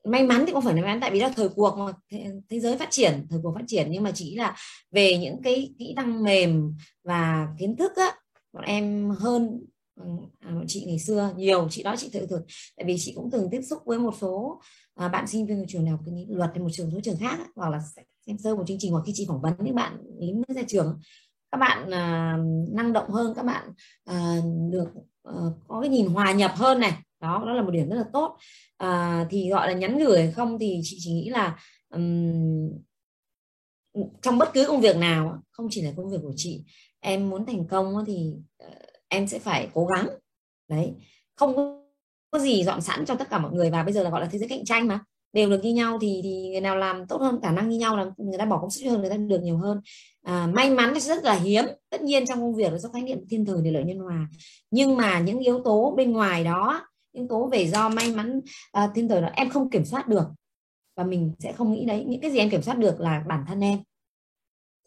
may mắn thì không phải là may mắn tại vì là thời cuộc mà. Thế, thế giới phát triển thời cuộc phát triển. Nhưng mà chỉ là về những cái kỹ năng mềm và kiến thức á bọn em hơn ừ, à, bọn chị ngày xưa nhiều chị đó chị tự thực tại vì chị cũng từng tiếp xúc với một số à, bạn sinh viên của trường nào cái luật hay một trường số trường khác hoặc là xem sơ một chương trình hoặc khi chị phỏng vấn những bạn lính mới ra trường. Các bạn à, năng động hơn các bạn à, được à, có cái nhìn hòa nhập hơn này. Đó đó là một điểm rất là tốt. À, thì gọi là nhắn gửi không thì chị chỉ nghĩ là um, trong bất cứ công việc nào không chỉ là công việc của chị em muốn thành công thì ờ, em sẽ phải cố gắng. Đấy không có gì dọn sẵn cho tất cả mọi người và bây giờ là gọi là thế giới cạnh tranh mà. Đều được như nhau thì thì người nào làm tốt hơn khả năng như nhau là người ta bỏ công sức hơn người ta được nhiều hơn. À, may mắn rất là hiếm. Tất nhiên trong công việc nó do khái niệm thiên thời địa lợi nhân hòa. Nhưng mà những yếu tố bên ngoài đó yếu tố về do may mắn à, thiên thời đó em không kiểm soát được và mình sẽ không nghĩ đấy những cái gì em kiểm soát được là bản thân em.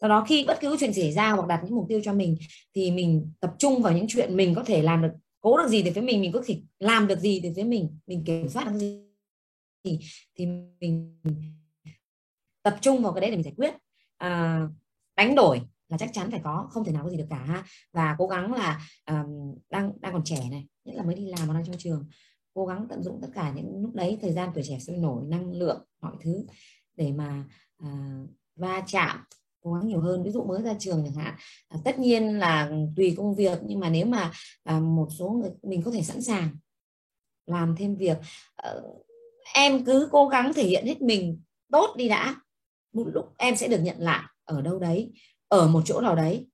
Do đó khi bất cứ chuyện xảy ra hoặc đặt những mục tiêu cho mình thì mình tập trung vào những chuyện mình có thể làm được cố được gì thì với mình mình có thể làm được gì thì với mình mình kiểm soát được gì thì thì mình tập trung vào cái đấy để mình giải quyết. À, đánh đổi là chắc chắn phải có không thể nào có gì được cả ha. Và cố gắng là um, đang đang còn trẻ này nhất là mới đi làm mà đang trong trường cố gắng tận dụng tất cả những lúc đấy thời gian tuổi trẻ sôi nổi năng lượng mọi thứ để mà uh, va chạm cố gắng nhiều hơn. Ví dụ mới ra trường chẳng hạn à, tất nhiên là tùy công việc nhưng mà nếu mà à, một số người mình có thể sẵn sàng làm thêm việc à, em cứ cố gắng thể hiện hết mình tốt đi đã. Một lúc em sẽ được nhận lại ở đâu đấy ở một chỗ nào đấy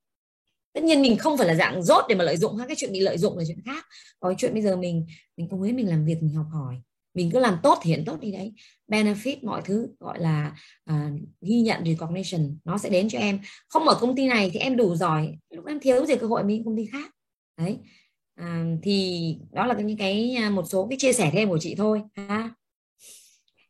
tất nhiên mình không phải là dạng rốt để mà lợi dụng cái chuyện bị lợi dụng là chuyện khác. Có cái chuyện bây giờ mình mình không biết mình làm việc mình học hỏi. Mình cứ làm tốt thì hiện tốt đi đấy. Benefit mọi thứ gọi là uh, ghi nhận recognition nó sẽ đến cho em. Không ở công ty này thì em đủ giỏi. Lúc em thiếu gì cơ hội mình công ty khác. Đấy. À, thì đó là những cái à, một số cái chia sẻ thêm của chị thôi ha.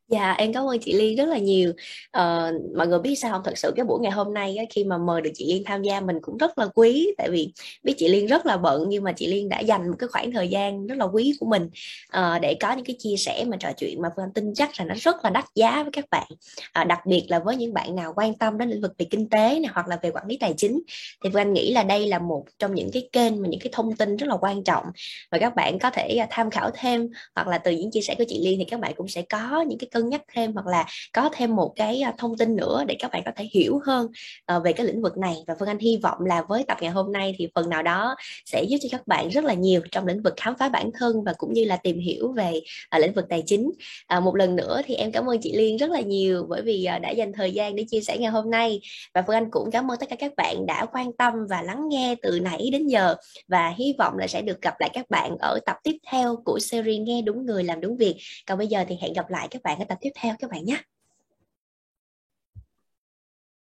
Dạ em cảm ơn chị Liên rất là nhiều. Ờ, mọi người biết sao không? Thật sự cái buổi ngày hôm nay á, khi mà mời được chị Liên tham gia mình cũng rất là quý. Tại vì biết chị Liên rất là bận nhưng mà chị Liên đã dành một cái khoảng thời gian rất là quý của mình uh, để có những cái chia sẻ mà trò chuyện mà Phương Anh tin chắc là nó rất là đắt giá với các bạn. À, đặc biệt là với những bạn nào quan tâm đến lĩnh vực về kinh tế này hoặc là về quản lý tài chính. Thì Phương Anh nghĩ là đây là một trong những cái kênh mà những cái thông tin rất là quan trọng. Và các bạn có thể à, tham khảo thêm hoặc là từ những chia sẻ của chị Liên thì các bạn cũng sẽ có những cái cân nhắc thêm hoặc là có thêm một cái à, thông tin nữa để các bạn có thể hiểu hơn ờ, về cái lĩnh vực này. Và Phương Anh hy vọng là với tập ngày hôm nay thì phần nào đó sẽ giúp cho các bạn rất là nhiều trong lĩnh vực khám phá bản thân và cũng như là tìm hiểu về à, lĩnh vực tài chính. À, một lần nữa thì em cảm ơn chị Liên rất là nhiều bởi vì đã dành thời gian để chia sẻ ngày hôm nay. Và Phương Anh cũng cảm ơn tất cả các bạn đã quan tâm và lắng nghe từ nãy đến giờ. Và hy vọng là sẽ được gặp lại các bạn ở tập tiếp theo của series nghe đúng người làm đúng việc. Còn bây giờ thì hẹn gặp lại các bạn tập tiếp theo các bạn nhé.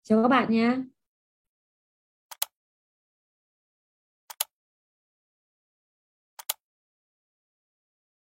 Chào các bạn nha.